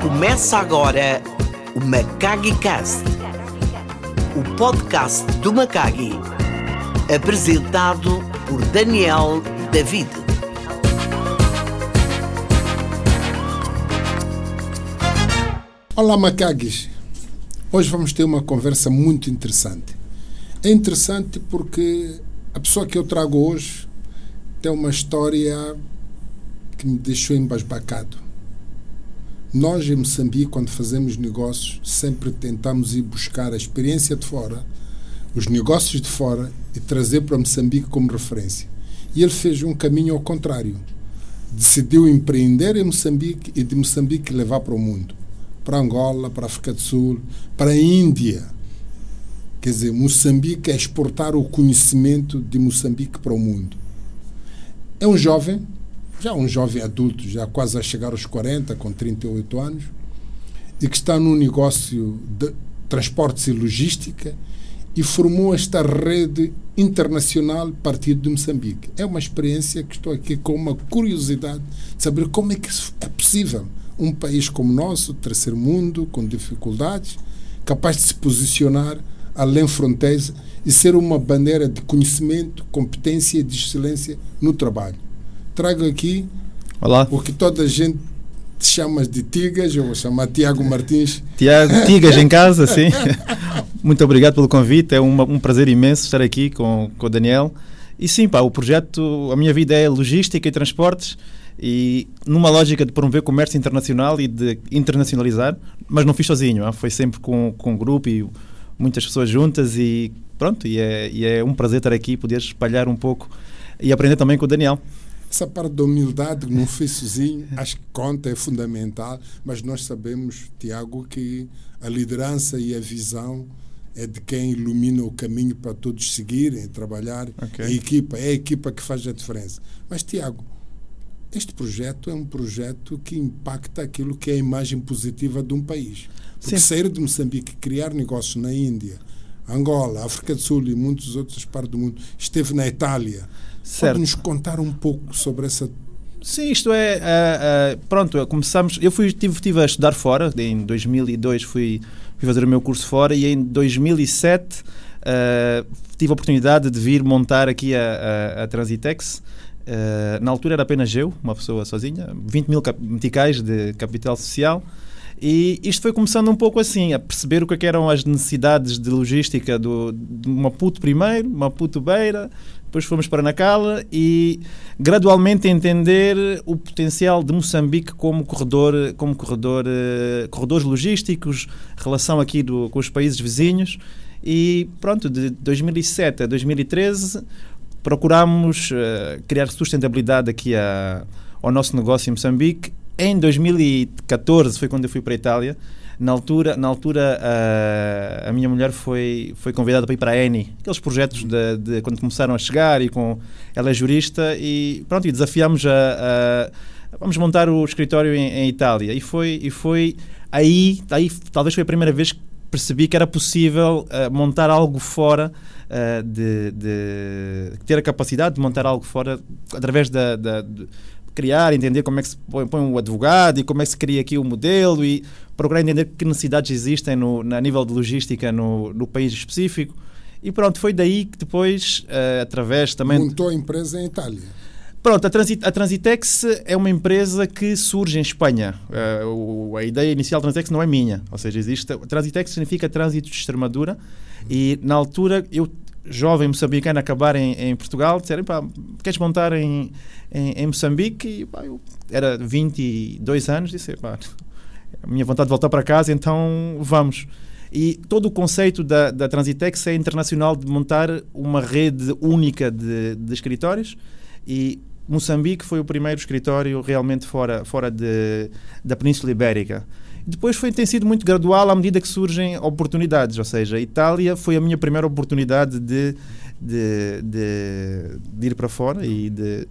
Começa agora o Macagi Cast, o podcast do Macagi, apresentado por Daniel David. Olá, Macagis. Hoje vamos ter uma conversa muito interessante. É interessante porque a pessoa que eu trago hoje tem uma história que me deixou embasbacado. Nós, em Moçambique, quando fazemos negócios, sempre tentamos ir buscar a experiência de fora, os negócios de fora e trazer para Moçambique como referência. E ele fez um caminho ao contrário. Decidiu empreender em Moçambique e de Moçambique levar para o mundo para Angola, para a África do Sul, para a Índia. Quer dizer, Moçambique é exportar o conhecimento de Moçambique para o mundo. É um jovem, já um jovem adulto, já quase a chegar aos 40, com 38 anos, e que está num negócio de transportes e logística e formou esta rede internacional partido de Moçambique. É uma experiência que estou aqui com uma curiosidade de saber como é que isso é possível um país como o nosso, terceiro mundo, com dificuldades, capaz de se posicionar além fronteiras e ser uma bandeira de conhecimento, competência e de excelência no trabalho. Trago aqui Olá. o que toda a gente chama de Tigas, eu vou chamar Tiago Martins. Tiago, Tigas em casa, sim. Muito obrigado pelo convite, é uma, um prazer imenso estar aqui com, com o Daniel. E sim, pá, o projeto, a minha vida é logística e transportes e numa lógica de promover comércio internacional e de internacionalizar, mas não fiz sozinho, ah, foi sempre com, com um grupo e muitas pessoas juntas e pronto, e é, e é um prazer estar aqui, poder espalhar um pouco e aprender também com o Daniel. Essa parte da humildade não fiz sozinho, acho que conta, é fundamental, mas nós sabemos, Tiago, que a liderança e a visão é de quem ilumina o caminho para todos seguirem, trabalhar. Okay. A equipa, é a equipa que faz a diferença. Mas, Tiago, este projeto é um projeto que impacta aquilo que é a imagem positiva de um país. Porque Sim. sair de Moçambique, criar negócios na Índia, Angola, África do Sul e muitas outras partes do mundo, esteve na Itália. Certo. Pode nos contar um pouco sobre essa Sim, isto é, uh, uh, pronto, começamos, eu fui, tive, tive a estudar fora, em 2002 fui, fui fazer o meu curso fora e em 2007 uh, eh, tive a oportunidade de vir montar aqui a, a, a Transitex, Uh, na altura era apenas eu, uma pessoa sozinha, 20 mil meticais de capital social. E isto foi começando um pouco assim, a perceber o que, é eram as necessidades de logística do, de Maputo primeiro, Maputo Beira, depois fomos para Nacala e gradualmente entender o potencial de Moçambique como corredor, como corredor, uh, corredores logísticos, relação aqui do, com os países vizinhos. E pronto, de 2007 a 2013 procuramos uh, criar sustentabilidade aqui a, ao nosso negócio em Moçambique. Em 2014 foi quando eu fui para a Itália. Na altura, na altura uh, a minha mulher foi, foi convidada para ir para a ENI, aqueles projetos de, de, quando começaram a chegar e com ela é jurista e pronto, e desafiámos a, a vamos montar o escritório em, em, Itália e foi e foi aí, aí talvez foi a primeira vez que percebi que era possível uh, montar algo fora uh, de, de, ter a capacidade de montar algo fora através da, da de criar, entender como é que se põe, põe um advogado e como é que se cria aqui o um modelo e procurar entender que necessidades existem no, a nível de logística no, no país específico. E pronto, foi daí que depois, uh, através também. Montou a empresa em Itália. Pronto, a, Transit, a Transitex é uma empresa que surge em Espanha. Uh, a ideia inicial da Transitex não é minha. Ou seja, existe. Transitex significa Trânsito de Extremadura. E na altura, eu, jovem moçambicano, acabar em, em Portugal, disseram: pá, queres montar em, em, em Moçambique? E pá, eu era 22 anos, disse: pá, a minha vontade de voltar para casa, então vamos. E todo o conceito da, da Transitex é internacional de montar uma rede única de, de escritórios e Moçambique foi o primeiro escritório realmente fora, fora de, da Península Ibérica. Depois foi, tem sido muito gradual à medida que surgem oportunidades, ou seja, Itália foi a minha primeira oportunidade de, de, de, de ir para fora e de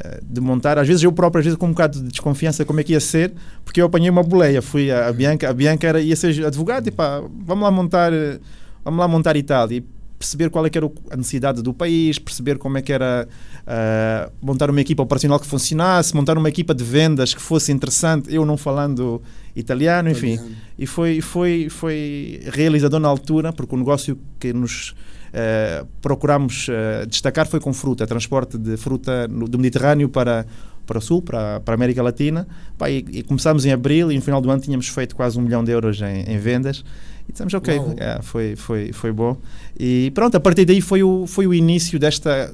eh, de montar. Às vezes eu próprio, às vezes com um bocado de desconfiança como é que ia ser, porque eu apanhei uma boleia. Fui a, a Bianca, a Bianca era, ia ser advogada e pá, vamos lá montar, eh, vamos lá montar Itália. E perceber qual é que era a necessidade do país, perceber como é que era uh, montar uma equipa operacional que funcionasse, montar uma equipa de vendas que fosse interessante, eu não falando italiano, enfim. Italiano. E foi, foi, foi realizador na altura, porque o negócio que nos uh, procuramos uh, destacar foi com fruta, transporte de fruta no, do Mediterrâneo para, para o Sul, para, para a América Latina. Pá, e, e, começámos em abril e no final do ano tínhamos feito quase um milhão de euros em, em vendas. E dissemos, ok, é, foi, foi, foi bom. E pronto, a partir daí foi o, foi o início desta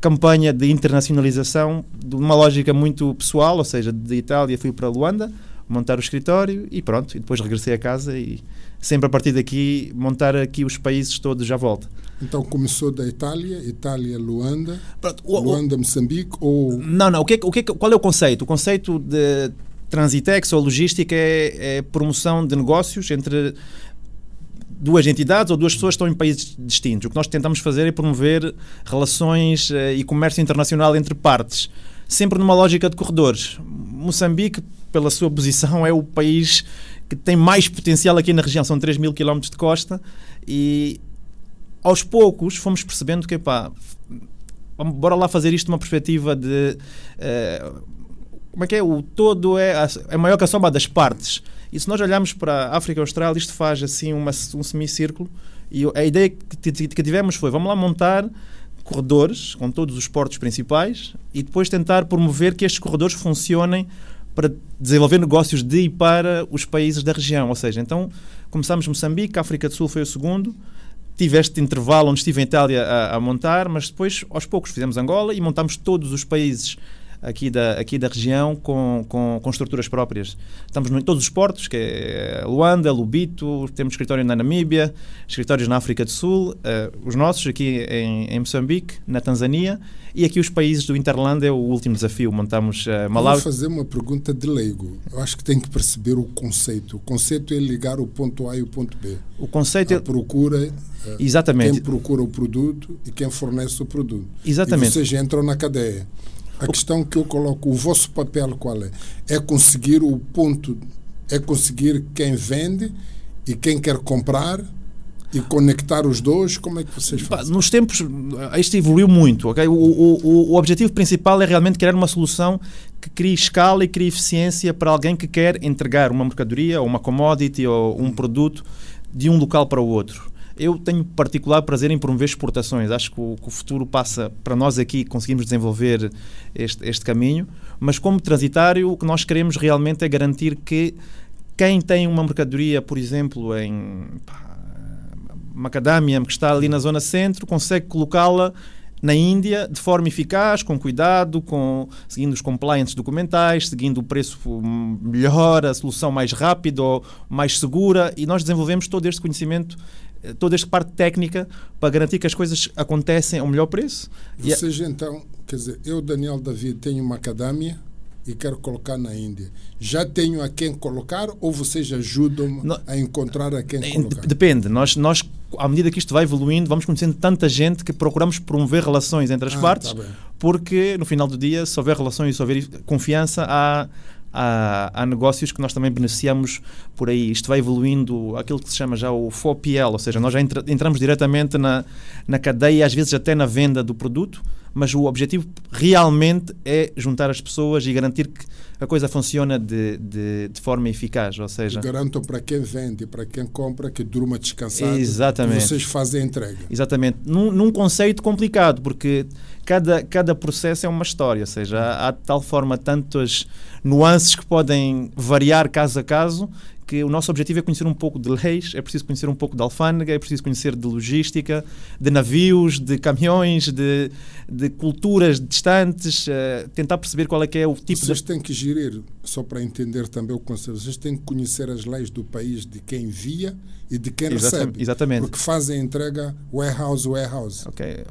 campanha de internacionalização de uma lógica muito pessoal, ou seja, de Itália fui para Luanda montar o escritório e pronto, e depois regressei a casa e sempre a partir daqui montar aqui os países todos à volta. Então começou da Itália, Itália, Luanda, Pronto, o, Luanda, Moçambique ou... Não, não, o que, é, o que, é, qual é o conceito? O conceito de Transitex ou logística é, é promoção de negócios entre duas entidades ou duas pessoas estão em países distintos. O que nós tentamos fazer é promover relações uh, e comércio internacional entre partes, sempre numa lógica de corredores. Moçambique, pela sua posição, é o país que tem mais potencial aqui na região, são 3 mil quilómetros de costa e aos poucos fomos percebendo que, pá, bora lá fazer isto numa perspectiva de. Uh, como é que é? O todo é, é maior que a soma das partes. E se nós olharmos para a África Austral, isto faz assim uma, um semicírculo. E a ideia que, tivemos foi: vamos lá montar corredores com todos os portos principais e depois tentar promover que estes corredores funcionem para desenvolver negócios de e para os países da região. Ou seja, então começámos Moçambique, a África do Sul foi o segundo, tive este intervalo onde estive em Itália a, a, montar, mas depois, aos poucos, fizemos Angola e montámos todos os países aqui da, aqui da região com, com, com estruturas próprias. Estamos em todos os portos, que é Luanda, Lubito, temos escritório na Namíbia, escritórios na África do Sul, uh, os nossos aqui em, em Moçambique, na Tanzânia e aqui os países do Interland é o último desafio. Montamos uh, Malawi. Vou fazer uma pergunta de leigo. Eu acho que tem que perceber o conceito. O conceito é ligar o ponto A e o ponto B. O conceito é... procura. Uh, Exatamente. Quem procura o produto e quem fornece o produto. Exatamente. E vocês entram na cadeia. A questão que eu coloco, o vosso papel qual é? É conseguir o ponto, é conseguir quem vende e quem quer comprar e conectar os dois, como é que vocês fazem? Nos tempos, isto evoluiu muito. Okay? O, o, o objetivo principal é realmente criar uma solução que crie escala e crie eficiência para alguém que quer entregar uma mercadoria, ou uma commodity, ou um produto de um local para o outro. Eu tenho particular prazer em promover exportações. Acho que o, que o futuro passa para nós aqui, conseguimos desenvolver este, este caminho, mas como transitário, o que nós queremos realmente é garantir que quem tem uma mercadoria, por exemplo, em pá, macadâmia, que está ali na zona centro, consegue colocá-la na Índia de forma eficaz, com cuidado, com, seguindo os compliance documentais, seguindo o preço melhor, a solução mais rápida ou mais segura, e nós desenvolvemos todo este conhecimento toda esta parte técnica para garantir que as coisas acontecem ao melhor preço. Vocês então, quer dizer, eu, Daniel David, tenho uma academia e quero colocar na Índia. Já tenho a quem colocar ou vocês ajudam a encontrar a quem colocar? Depende. Nós, nós, à medida que isto vai evoluindo, vamos conhecendo tanta gente que procuramos promover relações entre as ah, partes, tá porque no final do dia, se houver relações e se houver confiança, há há, há, negócios que nós também beneficiamos por aí. Isto vai evoluindo, aquilo que se chama já o FOPL, ou seja, nós já entra, entramos diretamente na, na cadeia, às vezes até na venda do produto, mas o objetivo realmente é juntar as pessoas e garantir que a coisa funciona de, de, de forma eficaz, ou seja... Garantam para quem vende e para quem compra que durma descansado Exatamente. vocês fazem a entrega. Exatamente. Num, num conceito complicado, porque cada, cada processo é uma história, ou seja, há, há de tal forma tantas nuances que podem variar caso a caso que o nosso objetivo é conhecer um pouco de leis, é preciso conhecer um pouco de alfândega, é preciso conhecer de logística, de navios, de caminhões, de, de culturas distantes, uh, tentar perceber qual é que é o tipo Vocês de... têm que gerir, só para entender também o conceito, vocês têm que conhecer as leis do país de quem envia e de quem recebe. Exatamente. Porque fazem entrega warehouse, warehouse. Ok.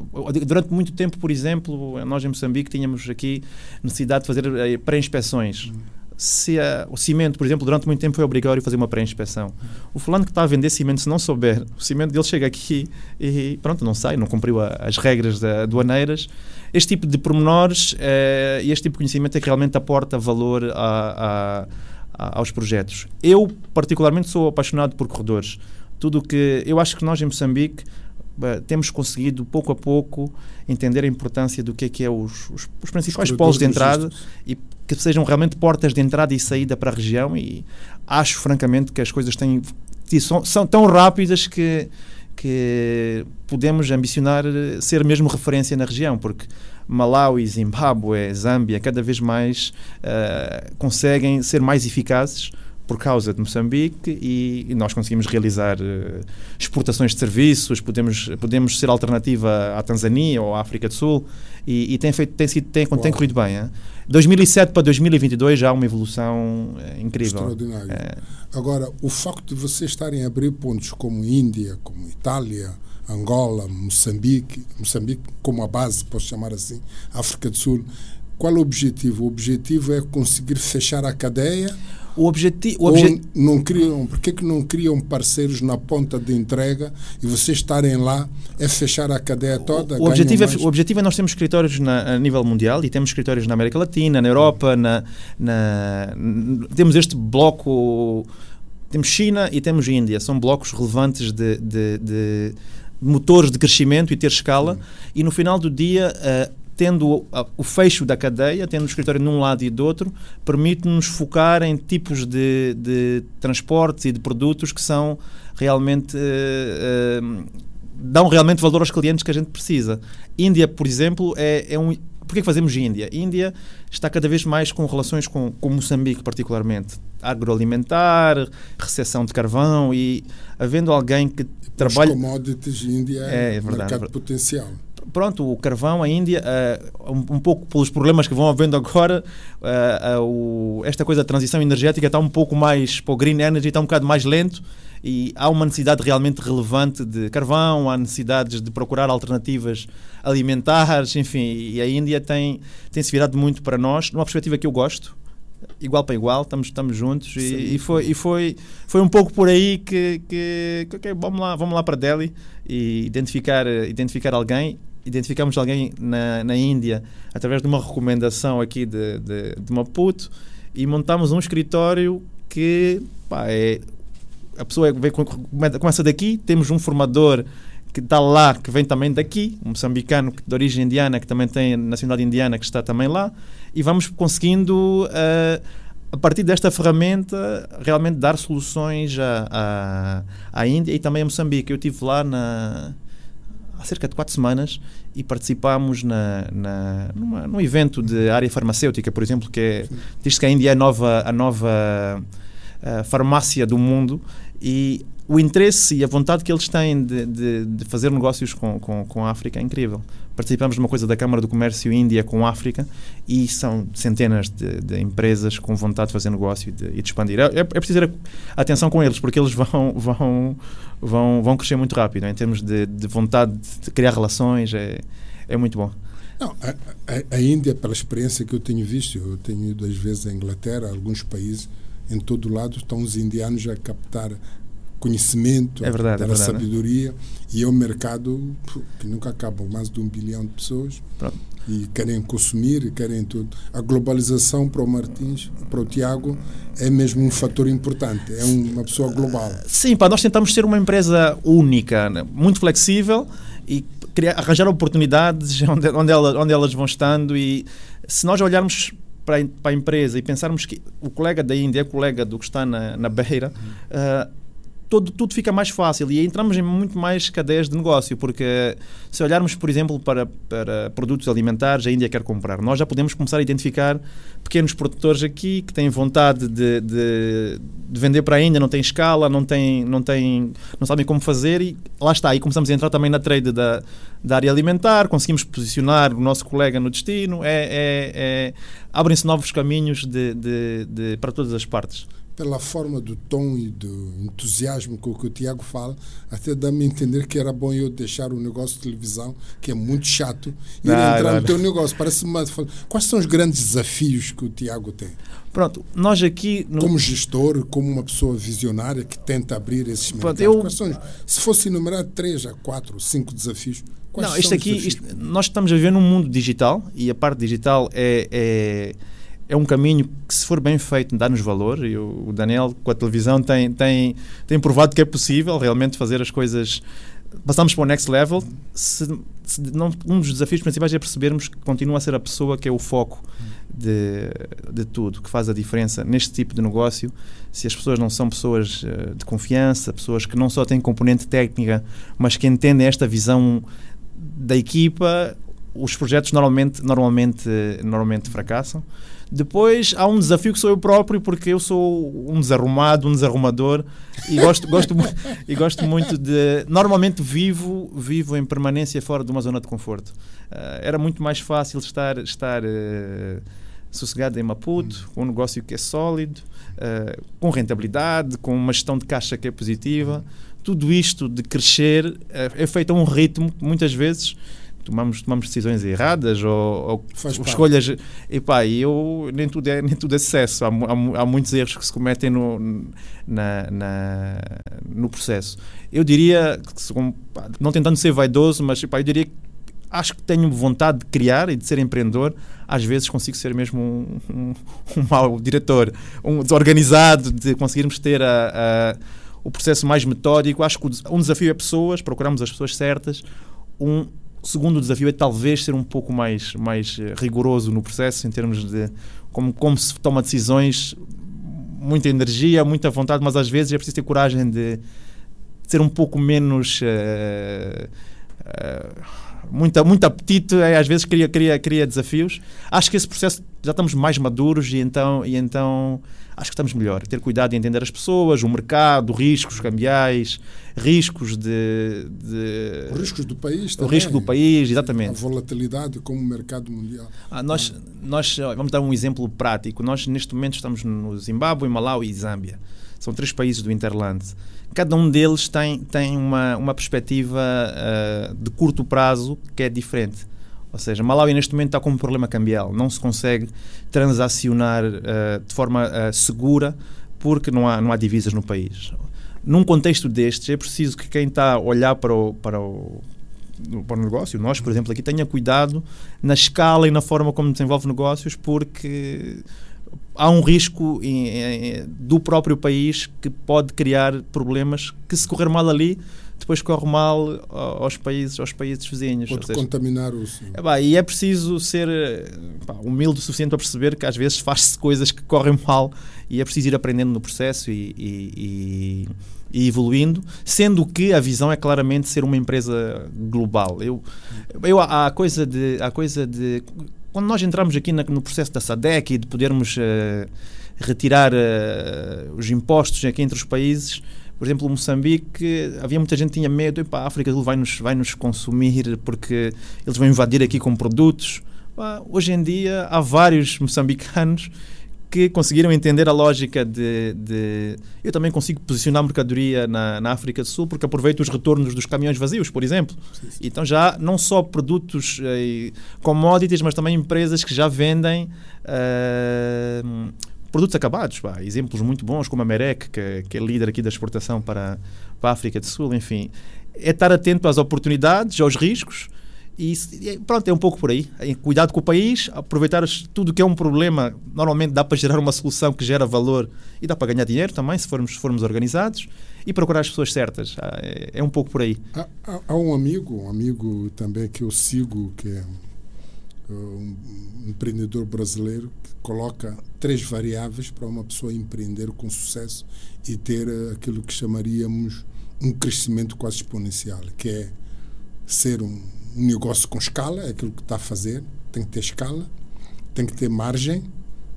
Durante muito tempo, por exemplo, nós em Moçambique tínhamos aqui necessidade de fazer eh, pré-inspeções. Hum se o cimento, por exemplo, durante muito tempo foi obrigatório fazer uma pré-inspeção. O fulano que está a vender cimento, se não souber, o cimento dele chega aqui e pronto, não sai, não cumpriu a, as regras da, aduaneiras este tipo de pormenores eh, e este tipo de conhecimento é que realmente aporta valor a, a, a, aos projetos. Eu, particularmente, sou apaixonado por corredores. Tudo que eu acho que nós em Moçambique eh, temos conseguido pouco a pouco entender a importância do que é que é os, os, os principais Os polos de entrada e que sejam realmente portas de entrada e saída para a região e acho francamente que as coisas têm são, são tão rápidas que que podemos ambicionar ser mesmo referência na região, porque Malawi, Zimbábue, Zâmbia, cada vez mais uh, conseguem ser mais eficazes por causa de Moçambique e, e nós conseguimos realizar uh, exportações de serviços, podemos, podemos ser alternativa à Tanzânia ou à África do Sul e, e tem, feito, tem, sido, tem, tem corrido bem. Hein? 2007 para 2022 já há uma evolução uh, incrível. Extraordinário. É. Agora, o facto de vocês estarem a abrir pontos como Índia, como Itália, Angola, Moçambique, Moçambique como a base, posso chamar assim, África do Sul, qual é o objetivo? O objetivo é conseguir fechar a cadeia O, objeti o ou obje não criam, por que não criam parceiros na ponta de entrega e vocês estarem lá é fechar a cadeia toda? O objetivo, é, o objetivo é nós temos escritórios na, a nível mundial e temos escritórios na América Latina, na Europa, na, na- temos este bloco, temos China e temos Índia, são blocos relevantes de, de- de motores de crescimento e ter escala. E no final do dia eh, tendo o, fecho da cadeia, tendo o escritório num lado e do outro, permite-nos focar em tipos de, de transportes e de produtos que são realmente eh, eh, dão realmente valor aos clientes que a gente precisa. Índia, por exemplo, é, é um. Porquê que fazemos Índia? Índia está cada vez mais com relações com, com Moçambique, particularmente. Agroalimentar, recepção de carvão e havendo alguém que Os trabalha. commodities, Índia É, é, é verdade, mercado é potencial. Pronto, o carvão, a Índia, eh, um, um pouco pelos problemas que vão havendo agora, eh, eh, o- esta coisa da transição energética está um pouco mais para o green energy, está um bocado mais lento e há uma necessidade realmente relevante de carvão, há necessidades de procurar alternativas alimentares, enfim, e a Índia tem, tem se virado muito para nós, numa perspectiva que eu gosto, igual para igual, estamos, estamos juntos e, e foi, e foi, foi um pouco por aí que, que, que, ok, vamos, lá, vamos lá para Delhi e identificar, identificar alguém. Identificamos alguém na, na Índia através de uma recomendação aqui de, de, de Maputo e montamos um escritório que pá, é, a pessoa vem, com- come- começa daqui, temos um formador que está lá, que vem também daqui, um moçambicano de origem indiana, que também tem nacionalidade indiana, que está também lá, e vamos conseguindo, eh, a partir desta ferramenta, realmente dar soluções à, à, à Índia e também a Moçambique. Eu estive lá na, há cerca de quatro semanas e participámos na, na, numa, num evento de área farmacêutica, por exemplo, que é, diz que a Índia é a nova, a nova eh, farmácia do mundo e o interesse e a vontade que eles têm de, de, de fazer negócios com, com, com a África é incrível. Participamos de uma coisa da Câmara do Comércio Índia com a África e são centenas de, de empresas com vontade de fazer negócio e de, e expandir. É, é, preciso ter atenção com eles porque eles vão, vão, vão, vão crescer muito rápido em termos de, de vontade de criar relações. É, é muito bom. Não, a, a, a Índia, pela experiência que eu tenho visto, eu tenho ido às vezes à Inglaterra, a alguns países, em todo lado estão os indianos a captar conhecimento, É verdade, é sabedoria, e é um mercado que nunca acaba, mais de um bilhão de pessoas, Pronto. e querem consumir, e querem tudo. A globalização para o Martins, para o Tiago, é mesmo um fator importante, é uma pessoa global. Sim, pá, nós tentamos ser uma empresa única, né? muito flexível e criar, arranjar oportunidades onde, onde, ela, onde elas vão estando. E se nós olharmos para, a- empresa e pensarmos que o colega da Índia é colega do que está na, na beira, ah, todo, tudo fica mais fácil e entramos em muito mais cadeias de negócio, porque se olharmos, por exemplo, para, para produtos alimentares, a Índia quer comprar, nós já podemos começar a identificar pequenos produtores aqui que têm vontade de, de, de vender para a Índia, não têm escala, não, têm, não, têm, não sabem como fazer e lá está. E começamos a entrar também na trade da, da área alimentar, conseguimos posicionar o nosso colega no destino, é, é, é- abrem-se novos caminhos de, de, de- para todas as partes. Pela forma do tom e do entusiasmo com que o Tiago fala, até dá-me a entender que era bom eu deixar o negócio de televisão, que é muito chato, e Não, entrar não, no não. teu negócio. Parece-me. Quais são os grandes desafios que o Tiago tem? Pronto, nós aqui. No, Como gestor, como uma pessoa visionária que tenta abrir esses Pronto, mercados. eu- Quais são os- se fosse enumerar três a quatro, cinco desafios, quais não, são isto aqui, isto- nós estamos a viver num mundo digital e a parte digital é, é, é um caminho que, se for bem feito, dá-nos valor. E o, o Daniel, com a televisão, tem, tem, tem provado que é possível realmente fazer as coisas. Passamos para o next level. Se, se não, um dos desafios principais é percebermos que continua a ser a pessoa que é o foco de, de tudo, que faz a diferença neste tipo de negócio. Se as pessoas não são pessoas eh, de confiança, pessoas que não só têm componente técnica, mas que entendem esta visão da equipa, os projetos normalmente, normalmente, normalmente fracassam. Depois há um desafio que sou eu próprio, porque eu sou um desarrumado, um desarrumador e gosto, gosto, e gosto muito de. Normalmente vivo, vivo em permanência fora de uma zona de conforto. Ah, era muito mais fácil estar, estar eh, sossegado em Maputo, com um negócio que é sólido, eh, com rentabilidade, com uma gestão de caixa que é positiva. Tudo isto de crescer é feito a um ritmo que muitas vezes tomamos, tomamos decisões erradas ou, ou escolhas. E eu nem tudo é, nem tudo é sucesso. Há, há, há muitos erros que se cometem no, na, na- no processo. Eu diria, pá, não tentando ser vaidoso, mas epá, eu diria que acho que tenho vontade de criar e de ser empreendedor. Às vezes consigo ser mesmo um, um, um mau diretor, um desorganizado, de conseguirmos ter a- a- o processo mais metódico. Acho que um desafio é pessoas, procuramos as pessoas certas. Um segundo desafio é talvez ser um pouco mais, mais eh, rigoroso no processo, em termos de como, como se toma decisões, muita energia, muita vontade, mas às vezes é preciso ter coragem de ser um pouco menos. eh, eh, muita, muito apetite, eh, às vezes cria, cria, cria desafios. Acho que esse processo já estamos mais maduros e então, e então acho que estamos melhor. Ter cuidado em entender as pessoas, o mercado, riscos cambiais, riscos de. de Os riscos do país o também. risco do país, A exatamente. volatilidade como o mercado mundial. Ah, nós, nós vamos dar um exemplo prático. Nós neste momento estamos no Zimbábue, Malau e Zâmbia. São três países do Interland. Cada um deles tem, tem uma, uma perspectiva ah, de curto prazo que é diferente. Ou seja, Malawi neste momento está com um problema cambial. Não se consegue transacionar ah, de forma ah, segura porque não há, não há divisas no país. Num contexto destes, é preciso que quem está a olhar para o, para o, para o negócio, nós, por exemplo, aqui tenha cuidado na escala e na forma como desenvolve negócios, porque há um risco em- em- do próprio país que pode criar problemas que se correr mal ali, depois corre mal aos países, aos países vizinhos. Pode seja, contaminar os. é pá, e é preciso ser eh, pá, humilde o suficiente para perceber que às vezes faz-se coisas que correm mal e é preciso ir aprendendo no processo e, e- e- e evoluindo, sendo que a visão é claramente ser uma empresa global. Eu, eu há a coisa de, há a coisa de quando nós entramos aqui na- no processo da SADEC e de podermos eh, retirar eh, os impostos aqui entre os países, por exemplo, Moçambique, havia muita gente que tinha medo, "Epá, a África vai nos, vai nos consumir porque eles vão invadir aqui com produtos. Pá, hoje em dia há vários moçambicanos que conseguiram entender a lógica de, de- eu também consigo posicionar mercadoria na, na África do Sul porque aproveito os retornos dos caminhões vazios, por exemplo. Então já não só produtos eh, commodities, mas também empresas que já vendem eh, produtos acabados. Pá. Exemplos muito bons como a Merec, que, que é líder aqui da exportação para, para a África do Sul, enfim. É estar atento às oportunidades, aos riscos e e pronto, é um pouco por aí. É Cuidado com o país, aproveitar tudo que é um problema. Normalmente dá para gerar uma solução que gera valor e dá para ganhar dinheiro também, se formos, formos organizados, e procurar as pessoas certas. Ah, É, é um pouco por aí. Há, há- há um amigo, um amigo também que eu sigo, que é uh, um empreendedor brasileiro, que coloca três variáveis para uma pessoa empreender com sucesso e ter uh, aquilo que chamaríamos um crescimento quase exponencial, que é ser um, um negócio com escala, é aquilo que está a fazer, tem que ter escala, tem que ter margem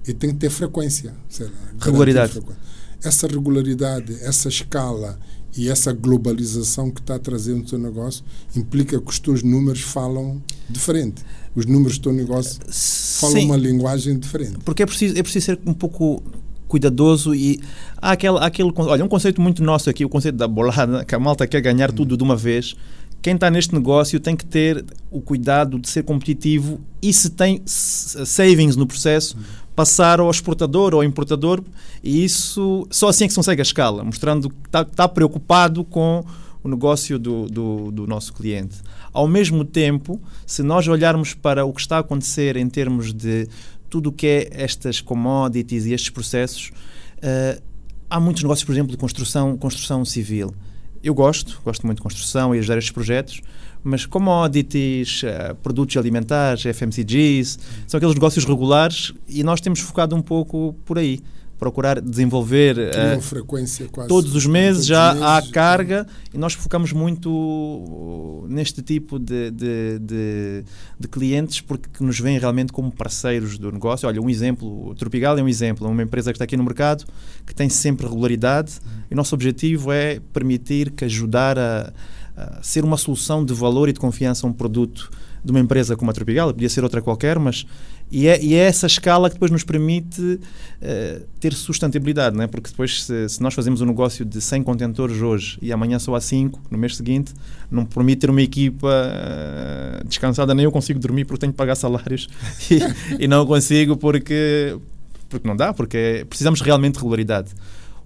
e tem que ter frequência. lá, Regularidade. frequência. Essa regularidade, essa escala e essa globalização que está trazendo o teu negócio implica que os teus números falam diferente. Os números do teu negócio falam Sim. uma linguagem diferente. Porque é preciso, é preciso ser um pouco cuidadoso e há aquele, há aquele olha um conceito muito nosso aqui o conceito da bolada que a malta quer ganhar tudo de uma vez quem está neste negócio tem que ter o cuidado de ser competitivo e se tem savings no processo passar ao exportador ou ao importador e isso só assim é que se consegue a escala mostrando que está, está preocupado com o negócio do, do, do, nosso cliente. Ao mesmo tempo, se nós olharmos para o que está a acontecer em termos de tudo o que é estas commodities e estes processos, uh, há muitos negócios, por exemplo, de construção, construção civil. Eu gosto, gosto muito de construção e ajudar estes projetos, mas commodities, uh, produtos alimentares, FMCGs, são aqueles negócios regulares e nós temos focado um pouco por aí procurar desenvolver uh, frequência quase todos os meses já meses, há carga e nós focamos muito neste tipo de, de, de, de, clientes porque nos veem realmente como parceiros do negócio. Olha, um exemplo, o Tropical é um exemplo, é uma empresa que está aqui no mercado que tem sempre regularidade e o nosso objetivo é permitir que ajudar a, a ser uma solução de valor e de confiança a um produto de uma empresa como a Tropical, podia ser outra qualquer, mas e é, e é essa escala que depois nos permite uh, ter sustentabilidade, não é? porque depois, se, se, nós fazemos um negócio de 100 contentores hoje e amanhã só há 5, no mês seguinte, não permite ter uma equipa uh, descansada, nem eu consigo dormir porque tenho que pagar salários e, e, não consigo porque, porque não dá, porque precisamos realmente de regularidade.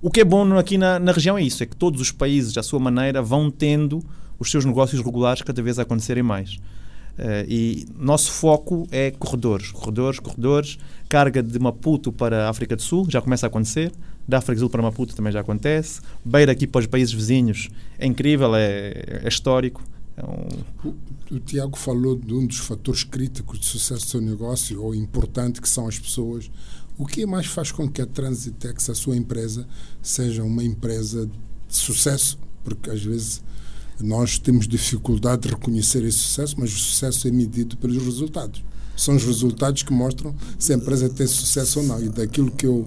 O que é bom aqui na, na região é isso, é que todos os países, à sua maneira, vão tendo os seus negócios regulares cada vez a acontecerem mais. Uh, e nosso foco é corredores, corredores, corredores. Carga de Maputo para a África do Sul já começa a acontecer. Da África do Sul para Maputo também já acontece. Beira aqui para os países vizinhos é incrível, é, é histórico. É um... o, o, Tiago falou de um dos fatores críticos de sucesso do seu negócio, ou importante, que são as pessoas. O que mais faz com que a Transitex, a sua empresa, seja uma empresa de sucesso? Porque às vezes nós temos dificuldade de reconhecer esse sucesso, mas o sucesso é medido pelos resultados. São os resultados que mostram se a empresa tem sucesso ou não. E daquilo que eu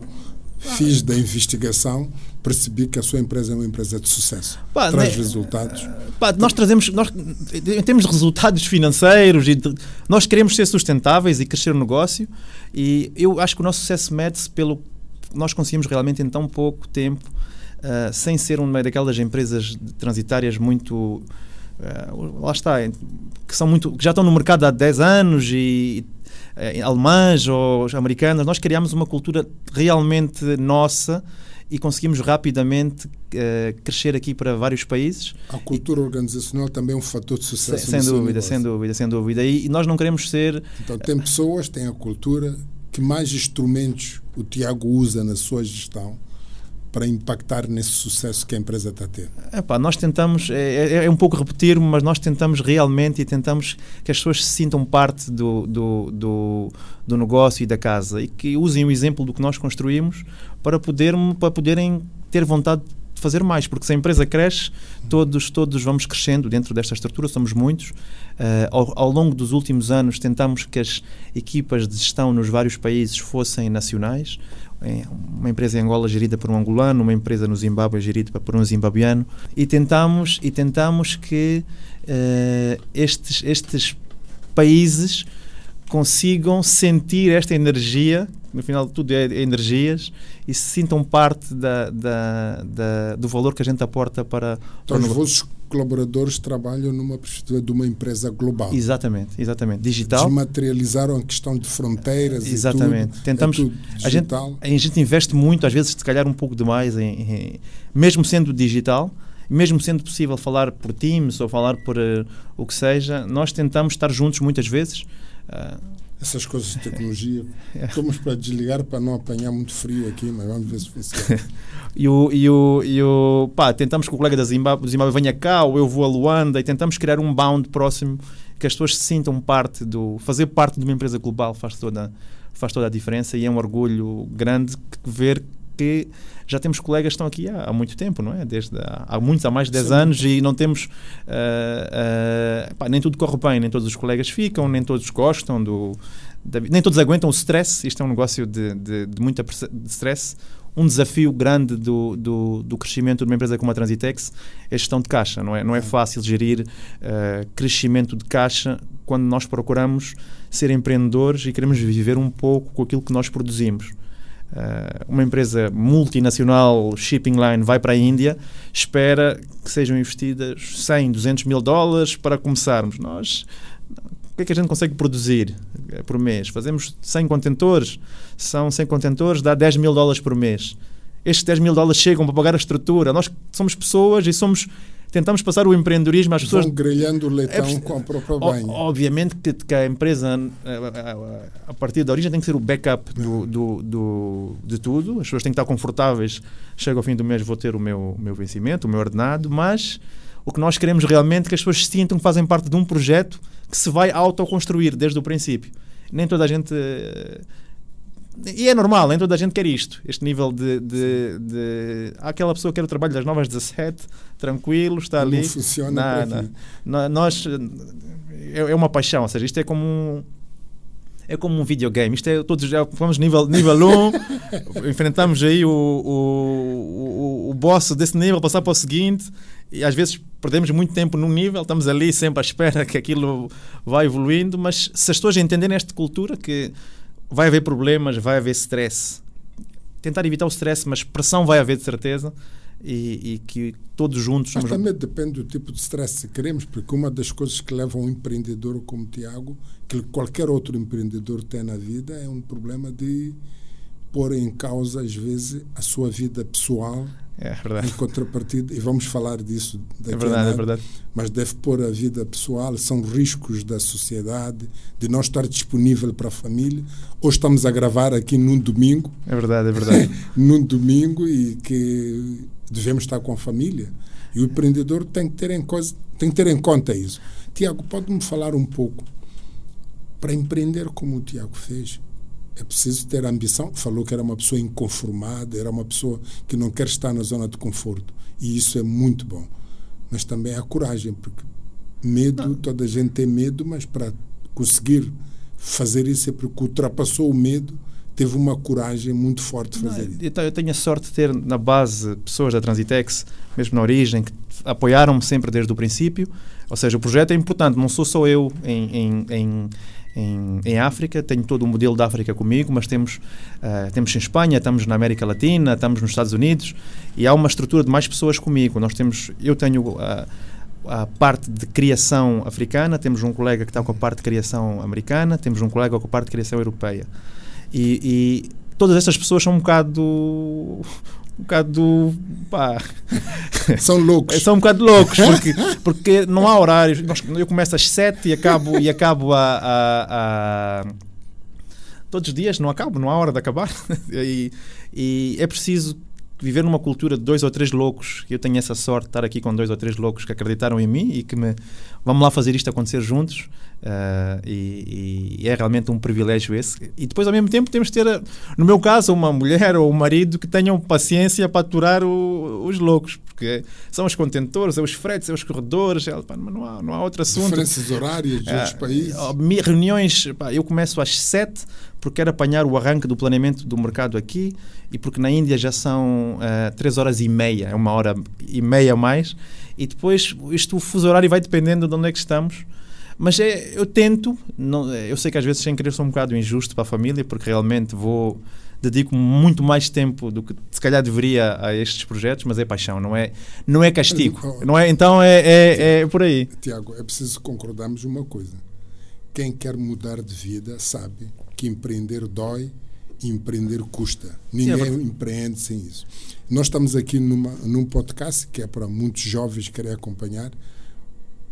fiz da investigação, percebi que a sua empresa é uma empresa de sucesso. Pá, Traz né, resultados. Pá, nós trazemos, nós, em termos de resultados financeiros, e de, nós queremos ser sustentáveis e crescer o negócio. E eu acho que o nosso sucesso mede-se pelo nós conseguimos realmente em tão pouco tempo uh, sem ser uma daquelas empresas transitárias muito. Uh, lá está, que, são muito, que já estão no mercado há 10 anos e, uh, alemãs ou americanas, nós criamos uma cultura realmente nossa e conseguimos rapidamente uh, crescer aqui para vários países. A cultura e, organizacional também é um fator de sucesso. Sem, sem dúvida, sem dúvida, sem dúvida. E, e, nós não queremos ser. Então, tem pessoas, tem a cultura. Que mais instrumentos o Tiago usa na sua gestão para impactar nesse sucesso que a empresa está a ter? Epá, nós tentamos, é, é, é um pouco repetir mas nós tentamos realmente e tentamos que as pessoas se sintam parte do, do, do, do, negócio e da casa e que usem o exemplo do que nós construímos para, poder, para poderem ter vontade de fazer mais, porque se a empresa cresce, todos, todos vamos crescendo dentro desta estrutura, somos muitos. Uh, ao, ao longo dos últimos anos tentamos que as equipas de gestão nos vários países fossem nacionais, uma empresa em Angola gerida por um angolano, uma empresa no Zimbábue gerida por um zimbabiano e tentamos e tentamos que uh, estes estes países consigam sentir esta energia no final de tudo é, é energias e se sintam parte da, da, da, do valor que a gente aporta para então, os vossos colaboradores trabalham numa perspectiva de uma empresa global. Exatamente exatamente. Digital. Desmaterializaram a questão de fronteiras exatamente. tudo, tentamos é a gente a gente investe muito às vezes se calhar um pouco demais em, em mesmo sendo digital mesmo sendo possível falar por Teams ou falar por uh, o que seja, nós tentamos estar juntos muitas vezes. Uh, essas coisas de tecnologia. Estamos para desligar para não apanhar muito frio aqui, mas vamos ver se funciona. e o, e o, e o pá, tentamos que o colega da Zimbábue, Zimbábue venha cá, ou eu vou a Luanda, e tentamos criar um bound próximo que as pessoas se sintam parte do. Fazer parte de uma empresa global faz toda, faz toda a diferença e é um orgulho grande ver que já temos colegas que estão aqui há, há muito tempo, não é? Desde há, há muitos, há mais de 10 Sim. anos e não temos. Uh, uh, pá, nem tudo corre bem, nem todos os colegas ficam, nem todos gostam do. Da, nem todos aguentam o stress. Isto é um negócio de, de, de muita de stress. Um desafio grande do, do, do, crescimento de uma empresa como a Transitex é a gestão de caixa. Não é, não é fácil gerir uh, crescimento de caixa quando nós procuramos ser empreendedores e queremos viver um pouco com aquilo que nós produzimos. Uh, uma empresa multinacional, shipping line, vai para a Índia, espera que sejam investidas 100, 200 mil dólares para começarmos. Nós, o que é que a gente consegue produzir eh, por mês? Fazemos 100 contentores, são 100 contentores, dá 10 mil dólares por mês. Estes 10 mil dólares chegam para pagar a estrutura. Nós somos pessoas e somos tentamos passar o empreendedorismo às pessoas. Vão grelhando o leitão é, com a própria banha. Obviamente que, que, a empresa, a partir da origem, tem que ser o backup do, do, do, de tudo. As pessoas têm que estar confortáveis. Chega ao fim do mês, vou ter o meu, meu vencimento, o meu ordenado, mas o que nós queremos realmente é que as pessoas sintam que fazem parte de um projeto que se vai autoconstruir desde o princípio. Nem toda a gente e é normal, nem toda a gente quer isto. Este nível de. de, de... Há aquela pessoa que quer o trabalho das novas 17, tranquilo, está ali. Não funciona. Não, não. Nós. É, é, uma paixão, ou seja, isto é como um. É como um videogame. Isto é todos já vamos nível nível 1, enfrentamos aí o, o, o, o boss desse nível, passar para o seguinte, e às vezes perdemos muito tempo num nível, estamos ali sempre à espera que aquilo vá evoluindo, mas se as pessoas entenderem esta cultura que vai haver problemas, vai haver stress. Tentar evitar o stress, mas pressão vai haver de certeza e, e que todos juntos. Mas também depende do tipo de stress que queremos, porque uma das coisas que leva um empreendedor como Tiago, que qualquer outro empreendedor tem na vida, é um problema de pôr em causa, às vezes, a sua vida pessoal é verdade. Em contrapartida, e vamos falar disso daqui é verdade, nada, é verdade. mas deve pôr a vida pessoal, são riscos da sociedade, de não estar disponível para a família. Hoje estamos a gravar aqui num domingo. É verdade, é verdade. num domingo e que devemos estar com a família. E o empreendedor tem que ter em, coisa, tem que ter em conta isso. Tiago, pode-me falar um pouco para empreender como o Tiago fez? É preciso ter ambição. Falou que era uma pessoa inconformada, era uma pessoa que não quer estar na zona de conforto. E isso é muito bom. Mas também a coragem, porque medo, não. toda a gente tem medo, mas para conseguir fazer isso é porque ultrapassou o medo, teve uma coragem muito forte de fazer isso. Eu tenho a sorte de ter na base pessoas da Transitex, mesmo na origem, que apoiaram-me sempre desde o princípio. Ou seja, o projeto é importante, não sou só eu em, em, em em, em África, tenho todo o modelo da África comigo, mas temos, uh, temos em Espanha, estamos na América Latina, estamos nos Estados Unidos e há uma estrutura de mais pessoas comigo. Nós temos, eu tenho a, a parte de criação africana, temos um colega que está com a parte de criação americana, temos um colega com a parte de criação europeia. E, e todas essas pessoas são um bocado um bocado. Pá. São loucos. São um bocado loucos, porque, porque não há horários. Eu começo às 7 e acabo, e acabo a, a, a todos os dias, não acabo, não há hora de acabar. e, e, é preciso viver numa cultura de dois ou três loucos. Eu tenho essa sorte de estar aqui com dois ou três loucos que acreditaram em mim e que me. Vamos lá fazer isto acontecer juntos. Uh, e, e, é realmente um privilégio esse. E depois, ao mesmo tempo, temos de ter, no meu caso, uma mulher ou um marido que tenham paciência para aturar o, os loucos, porque são os contentores, é os fretes, é os corredores, é, pá, não, há, não há outro assunto. Diferenças horárias de outros uh, países. Reuniões, pá, eu começo às sete porque quero apanhar o arranque do planeamento do mercado aqui e porque na Índia já são uh, três horas e meia, é uma hora e meia mais, e depois isto, o fuso horário vai dependendo de onde é que estamos. Mas é, eu tento, não, eu sei que às vezes sem querer sou um bocado injusto para a família, porque realmente vou dedico muito mais tempo do que se calhar deveria a estes projetos, mas é paixão, não é, não é castigo. Não é, então é, é, é por aí. Tiago, é preciso concordarmos uma coisa. Quem quer mudar de vida sabe que empreender dói e empreender custa. Ninguém Sim, é empreende sem isso. Nós estamos aqui numa, num podcast que é para muitos jovens querer acompanhar